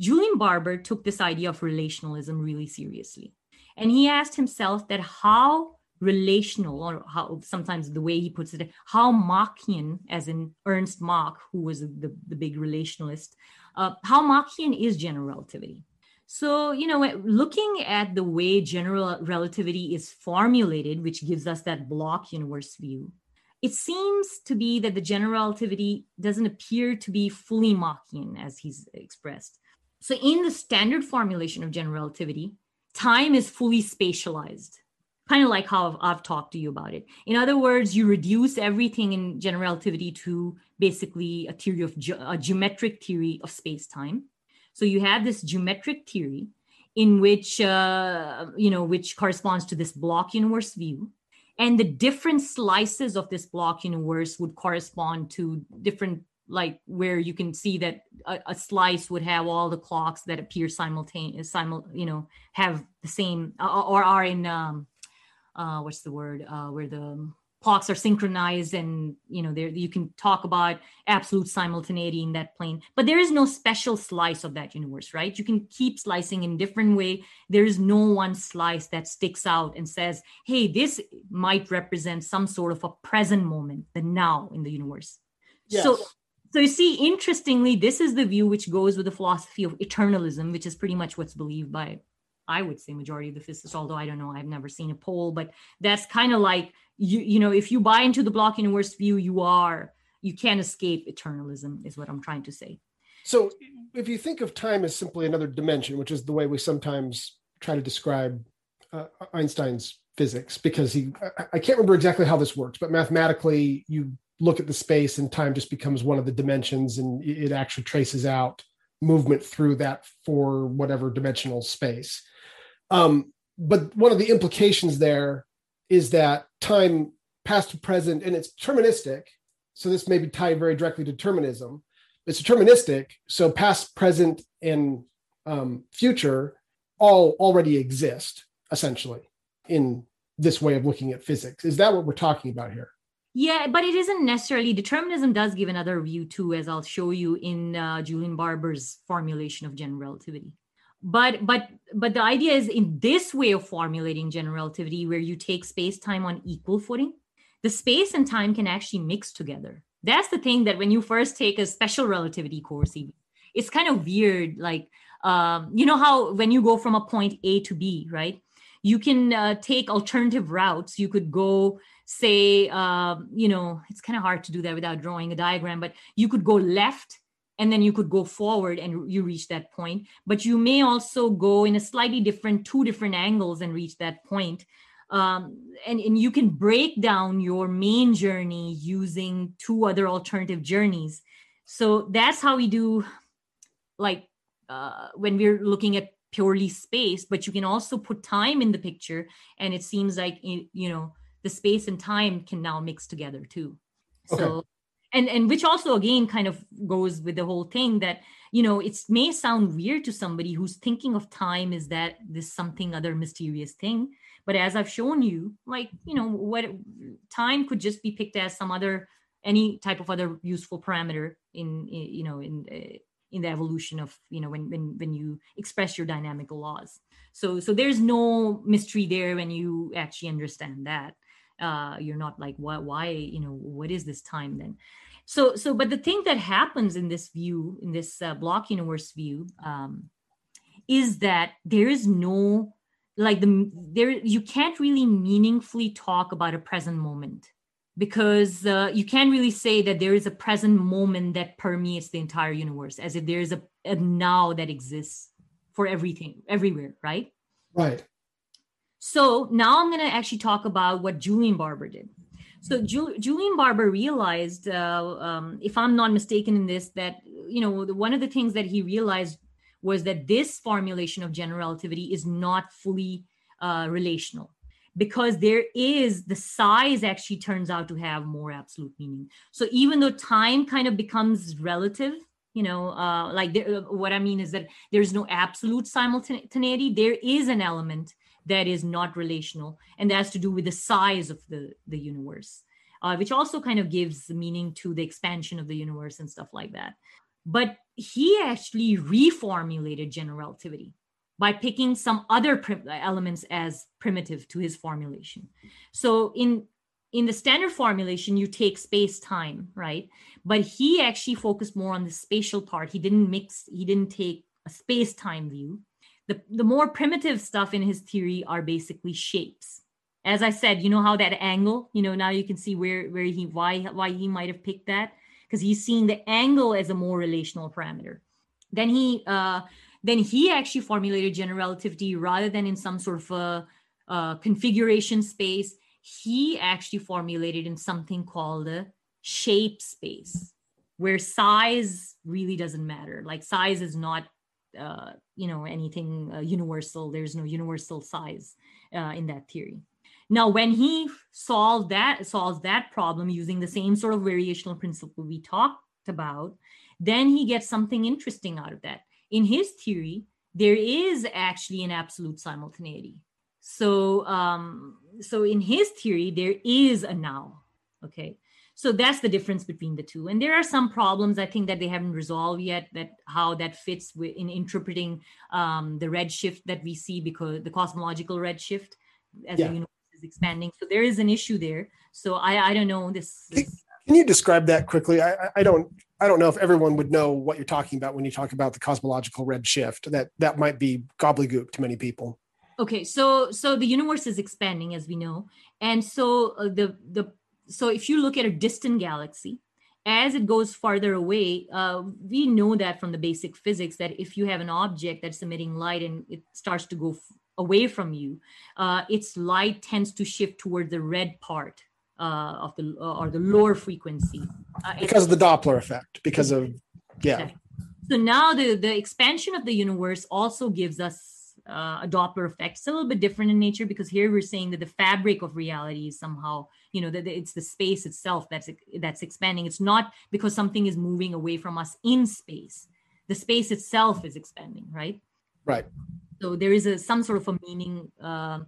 Julian Barbour took this idea of relationalism really seriously. And he asked himself that how relational, or how sometimes the way he puts it, how Machian, as in Ernst Mach, who was the, the big relationalist, uh, how Machian is general relativity. So, you know, looking at the way general relativity is formulated, which gives us that block universe view, it seems to be that the general relativity doesn't appear to be fully Machian as he's expressed. So, in the standard formulation of general relativity, time is fully spatialized, kind of like how I've, talked to you about it. In other words, you reduce everything in general relativity to basically a theory of ge- a geometric theory of space time so you have this geometric theory in which, uh, you know, which corresponds to this block universe view. And the different slices of this block universe would correspond to different like where you can see that a, a, slice would have all the clocks that appear simultaneous simul you know have the same or are in um uh what's the word uh where the clocks are synchronized and you know there you can talk about absolute simultaneity in that plane. But there is no special slice of that universe right? You can keep slicing in different way. There is no one slice that sticks out and says hey this might represent some sort of a present moment the now in the universe. Yes. so so you see interestingly this is the view which goes with the philosophy of eternalism which is pretty much what's believed by I would say majority of the physicists, although I don't know, I've never seen a poll, but that's kind of like you you know if you buy into the block universe view you are you can't escape eternalism is what i'm trying to say. So if you think of time as simply another dimension which is the way we sometimes try to describe uh, einstein's physics because he I, I can't remember exactly how this works but mathematically you look at the space and time just becomes one of the dimensions and it actually traces out movement through that for whatever dimensional space um, but one of the implications there is that time past to present and it's deterministic so this may be tied very directly to determinism it's deterministic so past present and um, future all already exist essentially in this way of looking at physics. Is that what we're talking about here? Yeah but it isn't necessarily. Determinism does give another view too as i'll show you in uh, julian Barbour's formulation of general relativity but but but the idea is in this way of formulating general relativity where you take space time on equal footing the space and time can actually mix together. That's the thing that when you first take a special relativity course it's kind of weird like um, you know how when you go from a point a to b right? You can uh, take alternative routes. You could go say um, you know it's kind of hard to do that without drawing a diagram but you could go left and then you could go forward and you reach that point. But you may also go in a slightly different two different angles and reach that point. Um, and, and you can break down your main journey using two other alternative journeys. So that's how we do like uh, when we're looking at purely space but you can also put time in the picture. And it seems like you know the space and time can now mix together too. Okay. so and and which also again kind of goes with the whole thing that you know it may sound weird to somebody who's thinking of time is that this something other mysterious thing. But as i've shown you like you know what time could just be picked as some other any type of other useful parameter in, in you know in uh, in the evolution of you know when when when you express your dynamical laws. So so there's no mystery there when you actually understand that uh, you're not like what why you know what is this time then? So so but the thing that happens in this view in this uh, block universe view um, is that there is no like the there you can't really meaningfully talk about a present moment because uh, you can't really say that there is a present moment that permeates the entire universe as if there is a, a now that exists for everything everywhere right? Right so now I'm going to actually talk about what Julian Barbour did. So Ju- Julian Barbour realized, uh, um, if I'm not mistaken in this, that you know one of the things that he realized was that this formulation of general relativity is not fully uh, relational because there is the size actually turns out to have more absolute meaning. So even though time kind of becomes relative, you know, uh, like there, what I mean is that there's no absolute simultaneity. There is an element that is not relational and that has to do with the size of the the universe uh, which also kind of gives meaning to the expansion of the universe and stuff like that. But he actually reformulated general relativity by picking some other prim- elements as primitive to his formulation. So in in the standard formulation you take space time right? But he actually focused more on the spatial part. He didn't mix he didn't take a space time view the, the more primitive stuff in his theory are basically shapes. As i said you know how that angle you know now you can see where where he why why he might have picked that? Because he's seeing the angle as a more relational parameter. Then he uh then he actually formulated general relativity rather than in some sort of a, a configuration space. He actually formulated in something called a shape space where size really doesn't matter. Like size is not uh, you know anything uh, universal there's no universal size uh, in that theory now when he solved that solves that problem using the same sort of variational principle we talked about, then he gets something interesting out of that. In his theory, there is actually an absolute simultaneity. So, um, so in his theory, there is a now. Okay, so that's the difference between the two. And there are some problems I think that they haven't resolved yet. That how that fits in interpreting um, the redshift that we see because the cosmological redshift as yeah. the universe is expanding. So there is an issue there. So I I don't know this. can you describe that quickly? I, I don't I don't know if everyone would know what you're talking about when you talk about the cosmological redshift. That that might be gobbledygook to many people. Okay, so so the universe is expanding as we know, and so uh, the the so if you look at a distant galaxy, as it goes farther away, uh, we know that from the basic physics that if you have an object that's emitting light and it starts to go f- away from you, uh, its light tends to shift toward the red part uh, of the uh, or the lower frequency uh, because of the Doppler effect. Because of yeah. So now the the expansion of the universe also gives us uh, a Doppler effect. It's a little bit different in nature because here we're saying that the fabric of reality is somehow, you know, that it's the space itself that's that's expanding. It's not because something is moving away from us in space. The space itself is expanding, right? Right. So there is a some sort of a meaning. Uh,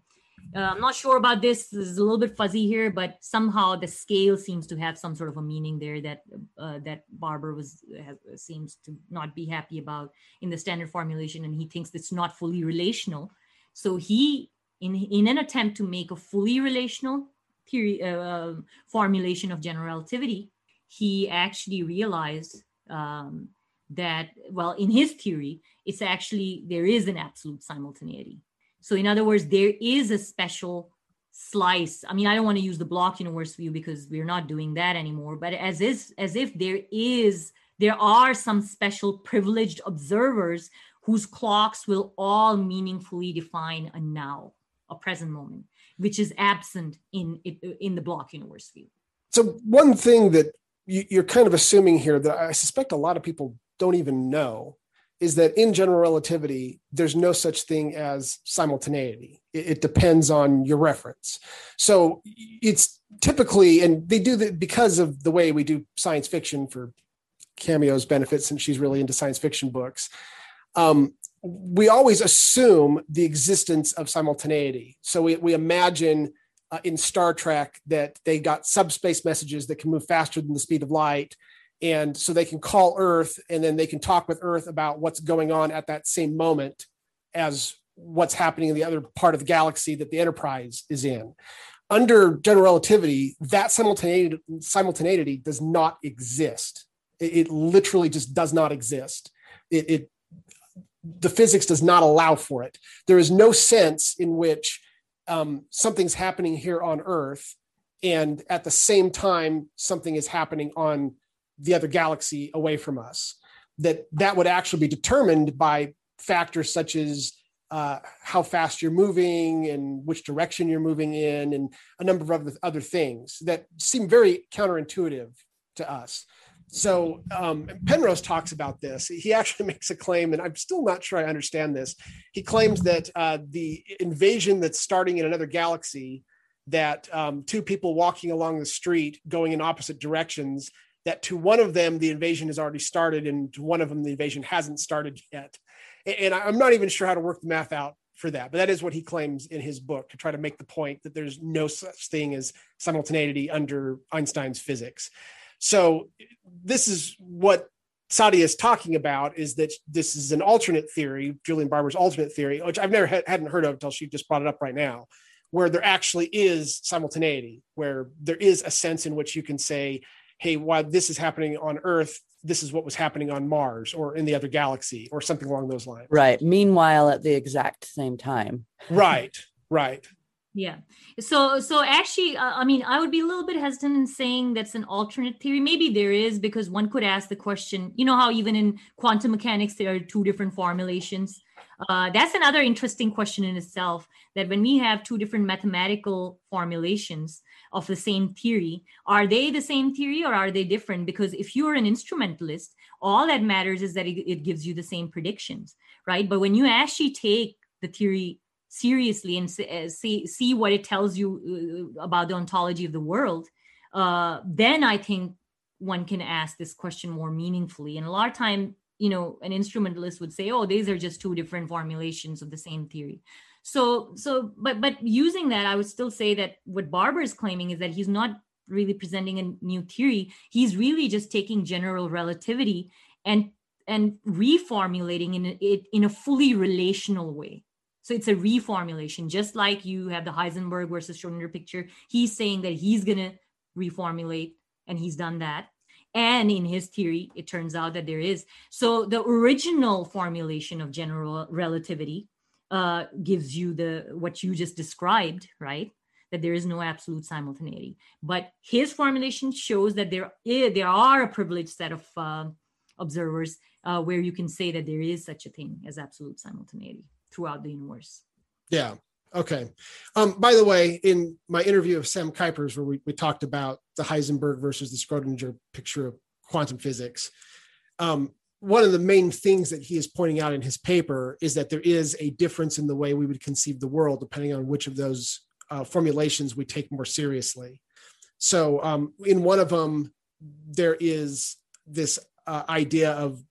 uh, I'm not sure about this. This is a little bit fuzzy here, but somehow the scale seems to have some sort of a meaning there that uh, that Barbour was has, seems to not be happy about in the standard formulation, and he thinks it's not fully relational. So he, in in an attempt to make a fully relational theory uh, formulation of general relativity, he actually realized um, that well, in his theory, it's actually there is an absolute simultaneity so in other words, there is a special slice. I mean, I don't want to use the block universe view because we're not doing that anymore, but as is as if there is there are some special privileged observers whose clocks will all meaningfully define a now, a present moment, which is absent in in the block universe view. So one thing that you're kind of assuming here that I suspect a lot of people don't even know is that in general relativity, there's no such thing as simultaneity. It, depends on your reference. So it's typically, and they do that because of the way we do science fiction for Cameo's benefit, since she's really into science fiction books. Um, we always assume the existence of simultaneity. So we, we imagine uh, in Star Trek that they got subspace messages that can move faster than the speed of light. And so they can call earth and then they can talk with earth about what's going on at that same moment as what's happening in the other part of the galaxy that the enterprise is in. Under general relativity that simultaneity, simultaneity does not exist. It, it literally just does not exist. It, it the physics does not allow for it. There is no sense in which um, something's happening here on earth and at the same time something is happening on the other galaxy away from us. That that would actually be determined by factors such as uh, how fast you're moving and which direction you're moving in and a number of other, other things that seem very counterintuitive to us so um, penrose talks about this. He actually [LAUGHS] makes a claim and i'm still not sure i understand this. He claims that uh, the invasion that's starting in another galaxy that um, two people walking along the street going in opposite directions that to one of them the invasion has already started and to one of them the invasion hasn't started yet. And i'm not even sure how to work the math out for that but that is what he claims in his book to try to make the point that there's no such thing as simultaneity under einstein's physics so this is what Saadia is talking about is that this is an alternate theory, Julian Barbour's alternate theory, which I've never had, hadn't heard of until she just brought it up right now, where there actually is simultaneity, where there is a sense in which you can say hey, while this is happening on Earth, this is what was happening on Mars or in the other galaxy or something along those lines. Right. Meanwhile, at the exact same time. right. Right. Yeah. So, so actually, uh, I mean, I would be a little bit hesitant in saying that's an alternate theory. Maybe there is because one could ask the question. You know how even in quantum mechanics there are two different formulations. Uh, that's another interesting question in itself. That when we have two different mathematical formulations, of the same theory are they the same theory or are they different because if you're an instrumentalist all that matters is that it, it gives you the same predictions right but when you actually take the theory seriously and uh, see see what it tells you uh, about the ontology of the world uh, then i think one can ask this question more meaningfully. And a lot of time, you know, an instrumentalist would say, "Oh, these are just two different formulations of the same theory." So, so, but but using that, I would still say that what Barbour is claiming is that he's not really presenting a new theory. He's really just taking general relativity and and reformulating in it in a fully relational way. So it's a reformulation, just like you have the Heisenberg versus Schrodinger picture. He's saying that he's going to reformulate, and he's done that. And in his theory, it turns out that there is. So the original formulation of general relativity uh, gives you the what you just described, right? That there is no absolute simultaneity. But his formulation shows that there is, there are a privileged set of uh, observers uh, where you can say that there is such a thing as absolute simultaneity throughout the universe. Yeah. Okay. Um, by the way, in my interview of Sam Kuypers, where we, we talked about the Heisenberg versus the Schrodinger picture of quantum physics, um, one of the main things that he is pointing out in his paper is that there is a difference in the way we would conceive the world, depending on which of those uh, formulations we take more seriously. So, um, in one of them, there is this uh, idea of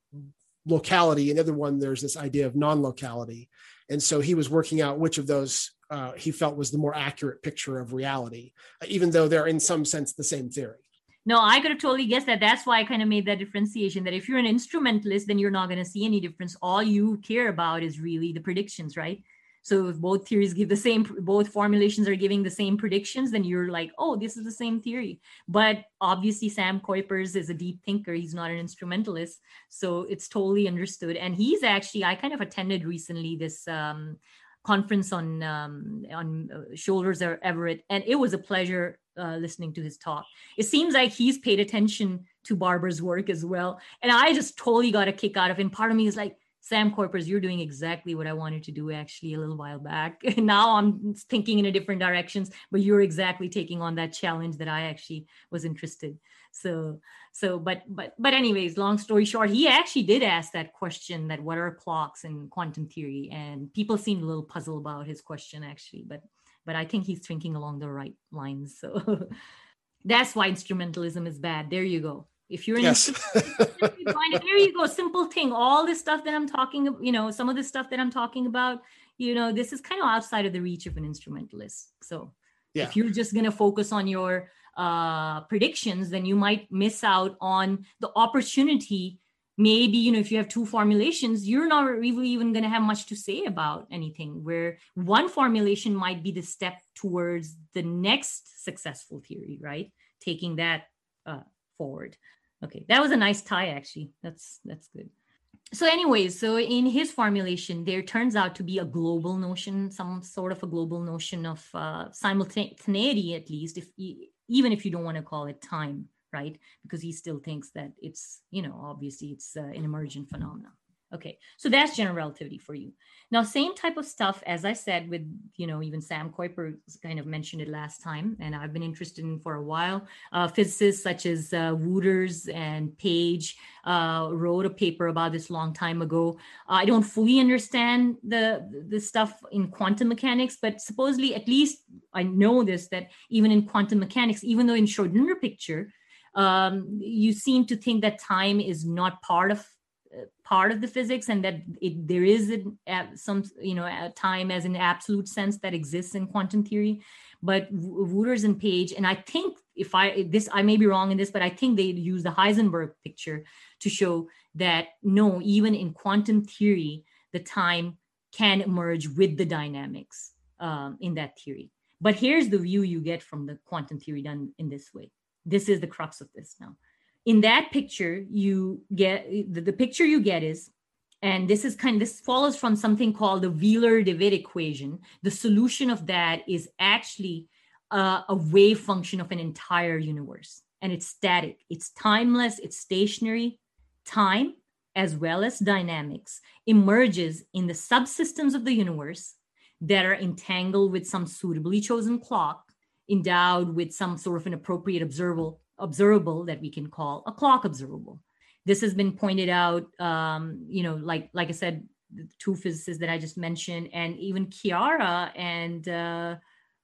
locality. In the other one, there's this idea of non-locality. And so he was working out which of those uh, he felt was the more accurate picture of reality, even though they're in some sense the same theory. No, I could have totally guessed that. That's why I kind of made that differentiation that if you're an instrumentalist, then you're not going to see any difference. All you care about is really the predictions, right? So if both theories give the same, both formulations are giving the same predictions, then you're like, oh, this is the same theory. But obviously, Sam Kuypers is a deep thinker. He's not an instrumentalist, so it's totally understood. And he's actually, I kind of attended recently this um, conference on um, on uh, Shoulders of Everett, and it was a pleasure uh, listening to his talk. It seems like he's paid attention to Barbour's work as well, and I just totally got a kick out of it. Part of me is like, Sam Kuypers, you're doing exactly what I wanted to do actually a little while back. [LAUGHS] now I'm thinking in a different directions, but you're exactly taking on that challenge that I actually was interested. So, so, but, but, but, anyways, long story short, he actually did ask that question: that what are clocks in quantum theory? And people seemed a little puzzled about his question actually, but, but I think he's thinking along the right lines. So, [LAUGHS] that's why instrumentalism is bad. There you go. If you're in yes. [LAUGHS] there you go, simple thing. All this stuff that I'm talking, you know, some of the stuff that I'm talking about, you know, this is kind of outside of the reach of an instrumentalist. So yeah. if you're just going to focus on your uh, predictions, then you might miss out on the opportunity. Maybe, you know, if you have two formulations, you're not really even going to have much to say about anything, where one formulation might be the step towards the next successful theory, right? Taking that uh, forward. Okay, that was a nice tie actually. That's that's good. So, anyways, so in his formulation, there turns out to be a global notion, some sort of a global notion of uh, simultaneity, at least, if even if you don't want to call it time, right? Because he still thinks that it's, you know, obviously it's uh, an emergent phenomenon. Okay, so that's general relativity for you. Now, same type of stuff, as I said, with, you know, even Sam Kuiper kind of mentioned it last time, and I've been interested in for a while. Uh, physicists such as uh, Wootters and Page uh, wrote a paper about this long time ago. I don't fully understand the, the stuff in quantum mechanics, but supposedly, at least I know this, that even in quantum mechanics, even though in Schrodinger picture, um, you seem to think that time is not part of part of the physics and that it, there is a, some you know a time as an absolute sense that exists in quantum theory. But Wootters and Page and I think if I this I may be wrong in this but I think they use the Heisenberg picture to show that no even in quantum theory the time can emerge with the dynamics um, in that theory. But here's the view you get from the quantum theory done in this way. This is the crux of this now in that picture you get the, the picture you get is and this is kind of this follows from something called the Wheeler-DeWitt equation. The solution of that is actually a, a wave function of an entire universe. And it's static. It's timeless it's stationary. Time as well as dynamics emerges in the subsystems of the universe that are entangled with some suitably chosen clock endowed with some sort of an appropriate observable observable that we can call a clock observable. This has been pointed out, um, you know, like like I said, the two physicists that I just mentioned, and even Chiara and uh,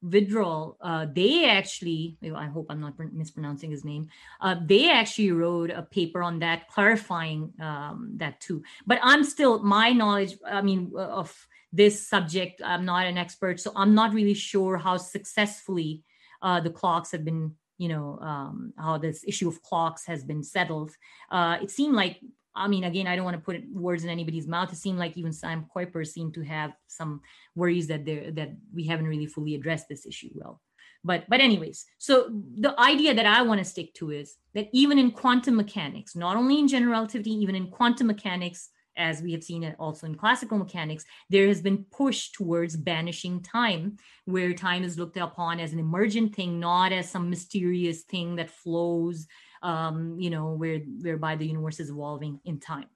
Vedral, uh, they actually, I hope I'm not mispronouncing his name, uh, they actually wrote a paper on that, clarifying um, that too. But I'm still, my knowledge, I mean, uh, of this subject, I'm not an expert, so I'm not really sure how successfully uh, the clocks have been, you know, um, how this issue of clocks has been settled. Uh, it seemed like I mean, again, I don't want to put words in anybody's mouth. It seemed like even Sam Kuiper seemed to have some worries that there that we haven't really fully addressed this issue well. But but anyways, so the idea that I want to stick to is that even in quantum mechanics, not only in general relativity, even in quantum mechanics, as we have seen it also in classical mechanics, there has been push towards banishing time, where time is looked upon as an emergent thing, not as some mysterious thing that flows um, you know, where whereby the universe is evolving in time.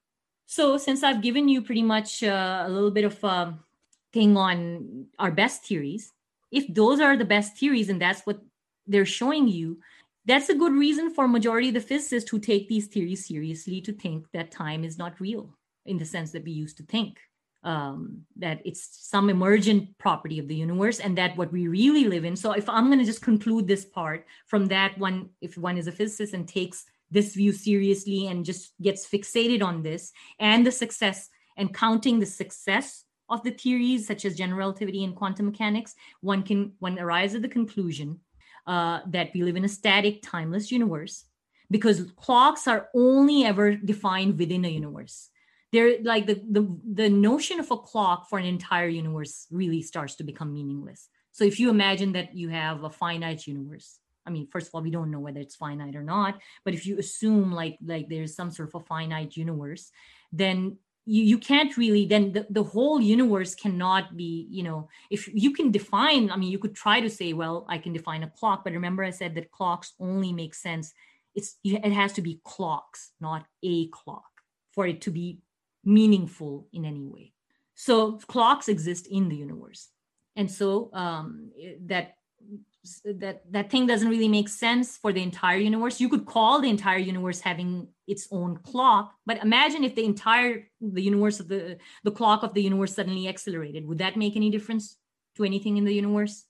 So since I've given you pretty much uh, a little bit of a um, thing on our best theories, if those are the best theories and that's what they're showing you, that's a good reason for majority of the physicists who take these theories seriously to think that time is not real in the sense that we used to think um, that it's some emergent property of the universe and that what we really live in. So if I'm going to just conclude this part from that one, if one is a physicist and takes this view seriously and just gets fixated on this and the success and counting the success of the theories such as general relativity and quantum mechanics, one can one arrives at the conclusion uh, that we live in a static, timeless universe because clocks are only ever defined within a universe there like the, the the notion of a clock for an entire universe really starts to become meaningless. So if you imagine that you have a finite universe i mean first of all we don't know whether it's finite or not but if you assume like like there's some sort of a finite universe then you, you can't really then the, the whole universe cannot be you know if you can define i mean you could try to say well i can define a clock but remember i said that clocks only make sense it's it has to be clocks not a clock for it to be meaningful in any way. So clocks exist in the universe, and so um, that that that thing doesn't really make sense for the entire universe. You could call the entire universe having its own clock, but imagine if the entire the universe of the the clock of the universe suddenly accelerated. Would that make any difference to anything in the universe?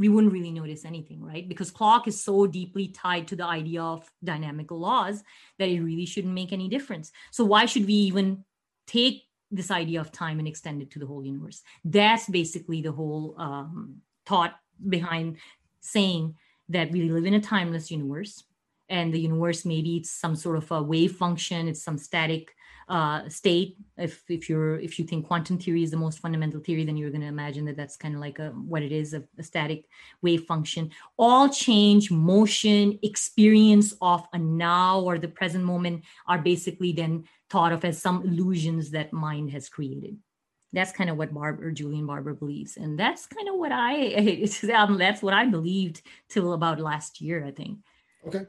we wouldn't really notice anything, right? Because clock is so deeply tied to the idea of dynamical laws that it really shouldn't make any difference. So why should we even take this idea of time and extend it to the whole universe. That's basically the whole um, thought behind saying that we live in a timeless universe and the universe maybe it's some sort of a wave function it's some static uh, state if if you're if you think quantum theory is the most fundamental theory then you're going to imagine that that's kind of like a what it is a, a static wave function all change motion experience of a now or the present moment are basically then thought of as some illusions that mind has created that's kind of what Barbour, Julian Barbour believes. And that's kind of what I, [LAUGHS] um, that's what I believed till about last year, I think. Okay.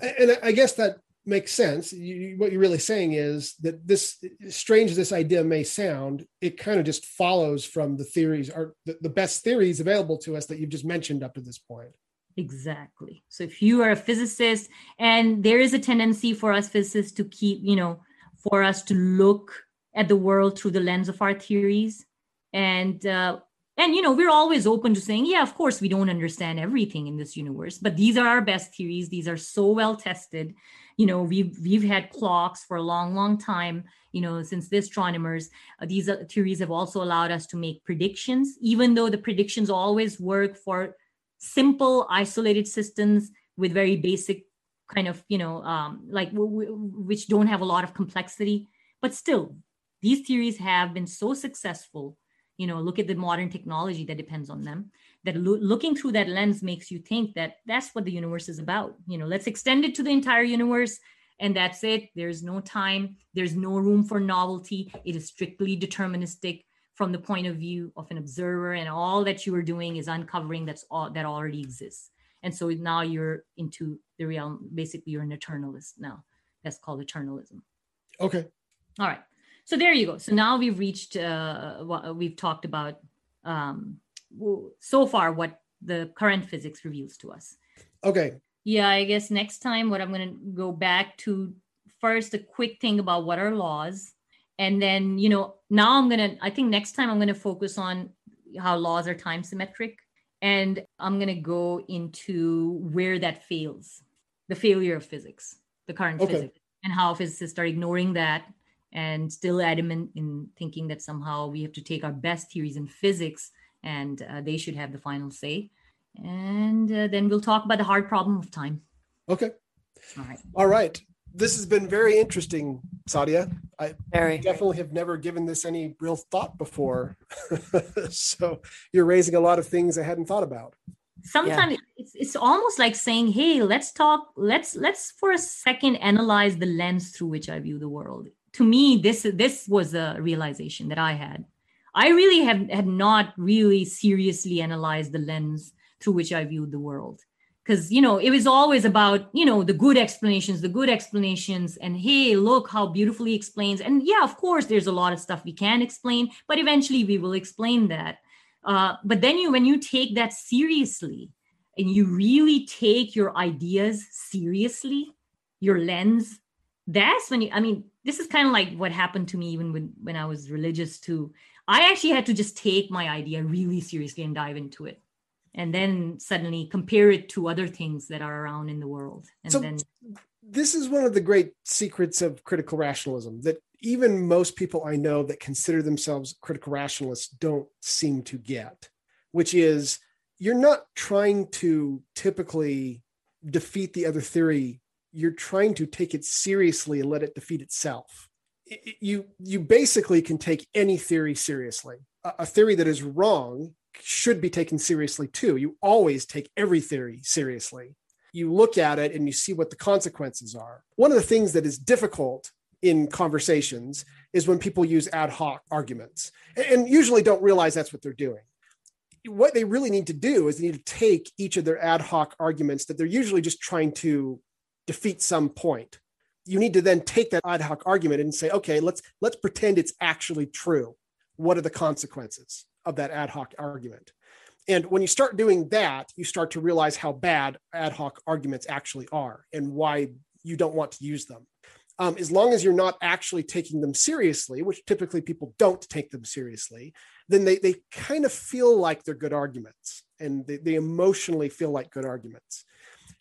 And I guess that makes sense. You, what you're really saying is that this, strange this idea may sound, it kind of just follows from the theories or the, the best theories available to us that you've just mentioned up to this point. Exactly. So if you are a physicist, and there is a tendency for us physicists to keep, you know, for us to look at the world through the lens of our theories, and uh, and you know we're always open to saying, yeah, of course we don't understand everything in this universe, but these are our best theories. These are so well tested. You know, we've we've had clocks for a long, long time. You know, since the astronomers, uh, these uh, theories have also allowed us to make predictions, even though the predictions always work for simple isolated systems with very basic kind of you know um, like w- w- which don't have a lot of complexity. But still these theories have been so successful you know look at the modern technology that depends on them that lo- looking through that lens makes you think that that's what the universe is about. You know let's extend it to the entire universe and that's it. There's no time. There's no room for novelty. It is strictly deterministic from the point of view of an observer and all that you are doing is uncovering that's all that already exists. And so now you're into the realm basically you're an eternalist now. That's called eternalism. Okay. All right. So there you go. So now we've reached uh we've talked about um so far what the current physics reveals to us. Okay. Yeah i guess next time what i'm going to go back to first a quick thing about what are laws and then you know now i'm gonna i think next time i'm gonna focus on how laws are time symmetric and i'm going to go into where that fails the failure of physics the current Okay. physics and how physicists are ignoring that and still adamant in thinking that somehow we have to take our best theories in physics and uh, they should have the final say and uh, then we'll talk about the hard problem of time Okay. all right All right. This has been very interesting, Sadia. I Very. definitely have never given this any real thought before. [LAUGHS] so you're raising a lot of things I hadn't thought about. sometimes it's, it's almost like saying hey let's talk let's let's for a second analyze the lens through which i view the world to me this this was a realization that i had i really have had not really seriously analyzed the lens through which i viewed the world because you know it was always about you know the good explanations the good explanations and hey look how beautifully explains. And yeah of course there's a lot of stuff we can explain but eventually we will explain that. Uh, but then you when you take that seriously and you really take your ideas seriously your lens that's when you i mean this is kind of like what happened to me even when when i was religious too. I actually had to just take my idea really seriously and dive into it and then suddenly compare it to other things that are around in the world and So- then This is one of the great secrets of critical rationalism that even most people I know that consider themselves critical rationalists don't seem to get, which is you're not trying to typically defeat the other theory. You're trying to take it seriously and let it defeat itself. You you basically can take any theory seriously. A, a theory that is wrong should be taken seriously too. You always take every theory seriously you look at it and you see what the consequences are. One of the things that is difficult in conversations is when people use ad hoc arguments and- usually don't realize that's what they're doing. What they really need to do is they need to take each of their ad hoc arguments that they're usually just trying to defeat some point. You need to then take that ad hoc argument and say, okay, let's let's pretend it's actually true. What are the consequences of that ad hoc argument? And when you start doing that, you start to realize how bad ad hoc arguments actually are and why you don't want to use them. Um, as long as you're not actually taking them seriously, which typically people don't take them seriously, then they, they kind of feel like they're good arguments and they, they emotionally feel like good arguments.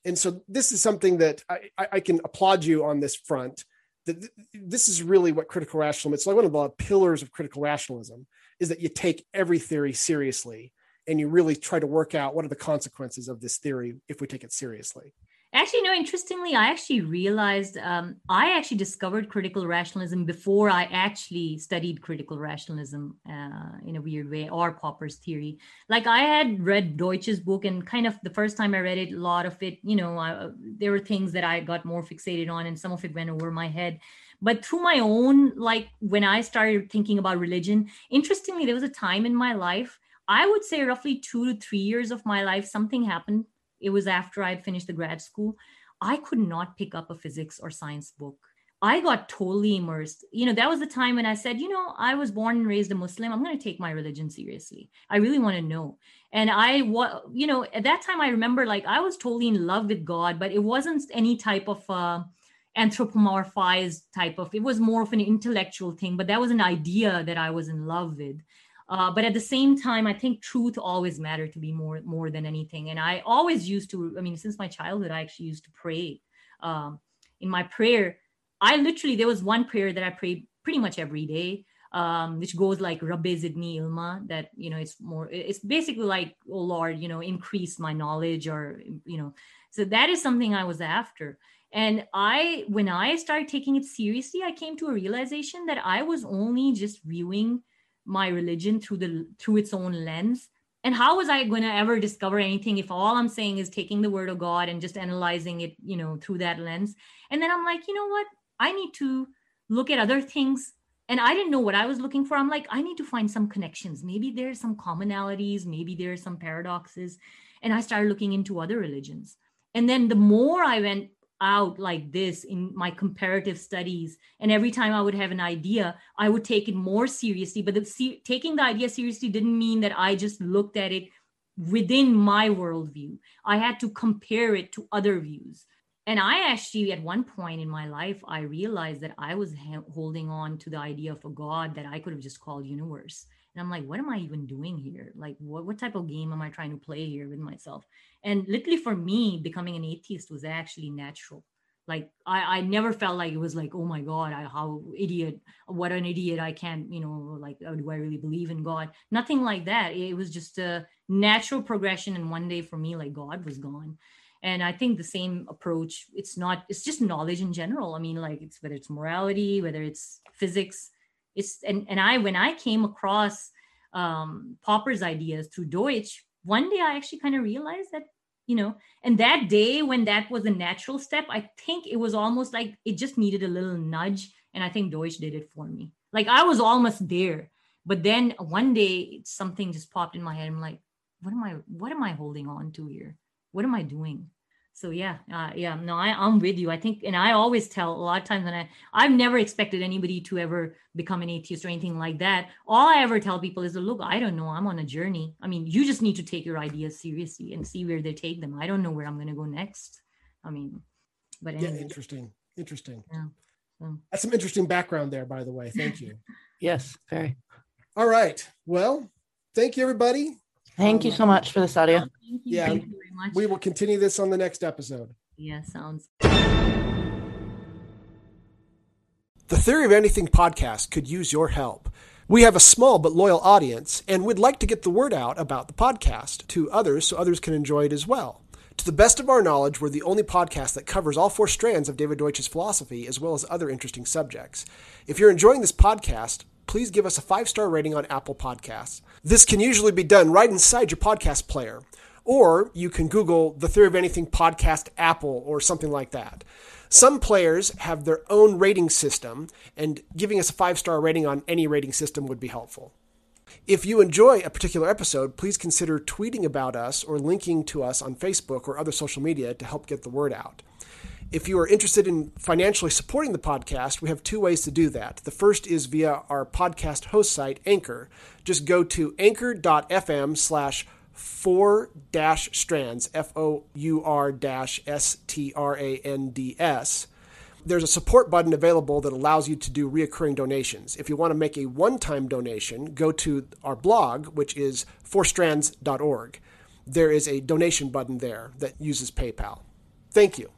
And so this is something that I, I can applaud you on this front. That this is really what critical rationalism. It's like one of the pillars of critical rationalism is that you take every theory seriously and you really try to work out what are the consequences of this theory if we take it seriously. Actually, no, interestingly, I actually realized um, I actually discovered critical rationalism before I actually studied critical rationalism uh, in a weird way or Popper's theory. Like I had read Deutsch's book, and kind of the first time I read it, a lot of it, you know, I, there were things that I got more fixated on, and some of it went over my head. But through my own, like when I started thinking about religion, interestingly, there was a time in my life, I would say roughly two to three years of my life, something happened it was after I'd finished the grad school. I could not pick up a physics or science book. I got totally immersed. You know, that was the time when I said, you know, I was born and raised a Muslim. I'm going to take my religion seriously. I really want to know. And I, you know, at that time, I remember like I was totally in love with God, but it wasn't any type of uh, anthropomorphized type of. It was more of an intellectual thing. But that was an idea that I was in love with. Uh, but at the same time, I think truth always mattered to me more more than anything. And I always used to. I mean, since my childhood, I actually used to pray. Um, in my prayer, I literally there was one prayer that I prayed pretty much every day, um, which goes like Rabbe zidni ilma. That you know, it's more. It's basically like, oh Lord, you know, increase my knowledge, or you know. So that is something I was after. And I, when I started taking it seriously, I came to a realization that I was only just viewing my religion through the through its own lens. And how was i going to ever discover anything if all i'm saying is taking the word of god and just analyzing it you know through that lens? And then i'm like you know what? I need to look at other things. And i didn't know what i was looking for. I'm like i need to find some connections. Maybe there's some commonalities. Maybe there's some paradoxes. And i started looking into other religions. And then the more i went out like this in my comparative studies. And every time i would have an idea i would take it more seriously. But the, see, taking the idea seriously didn't mean that i just looked at it within my worldview. I had to compare it to other views. And i actually at one point in my life i realized that i was ha- holding on to the idea of a god that i could have just called universe And I'm like, what am I even doing here? Like, what, what type of game am I trying to play here with myself? And literally for me, becoming an atheist was actually natural. Like I, I never felt like it was like, oh my God, I how idiot, what an idiot. I can't, you know, like, oh, do I really believe in God? Nothing like that. It was just a natural progression. And one day for me, like God was gone and i think the same approach it's not it's just knowledge in general i mean like it's whether it's morality whether it's physics it's and and i when i came across um popper's ideas through deutsch one day i actually kind of realized that you know and that day when that was a natural step i think it was almost like it just needed a little nudge and i think deutsch did it for me. Like i was almost there but then one day something just popped in my head. I'm like what am i what am i holding on to here? What am I doing? So yeah, uh, yeah, no, I, I'm with you. I think, and I always tell a lot of times, and I, I've never expected anybody to ever become an atheist or anything like that. All I ever tell people is, look, I don't know. I'm on a journey. I mean, you just need to take your ideas seriously and see where they take them. I don't know where I'm going to go next. I mean, but anyway. yeah, interesting, interesting. Yeah. So. That's some interesting background there, by the way. Thank you. [LAUGHS] yes, very. All right. Well, thank you, everybody. Thank you so much for this audio. Oh, thank you. Yeah. Thank you very much. We will continue this on the next episode. Yeah, sounds. The Theory of Anything podcast could use your help. We have a small but loyal audience, and we'd like to get the word out about the podcast to others so others can enjoy it as well. To the best of our knowledge, we're the only podcast that covers all four strands of David Deutsch's philosophy as well as other interesting subjects. If you're enjoying this podcast, please give us a five star rating on Apple Podcasts. This can usually be done right inside your podcast player, or you can Google the Theory of Anything podcast Apple or something like that. Some players have their own rating system, and giving us a five star rating on any rating system would be helpful. If you enjoy a particular episode, please consider tweeting about us or linking to us on Facebook or other social media to help get the word out. If you are interested in financially supporting the podcast, we have two ways to do that. The first is via our podcast host site, Anchor. Just go to anchor.fm slash four dash strands, F O U R dash S T R A N D S. There's a support button available that allows you to do reoccurring donations. If you want to make a one time donation, go to our blog, which is fourstrands.org. There is a donation button there that uses PayPal. Thank you.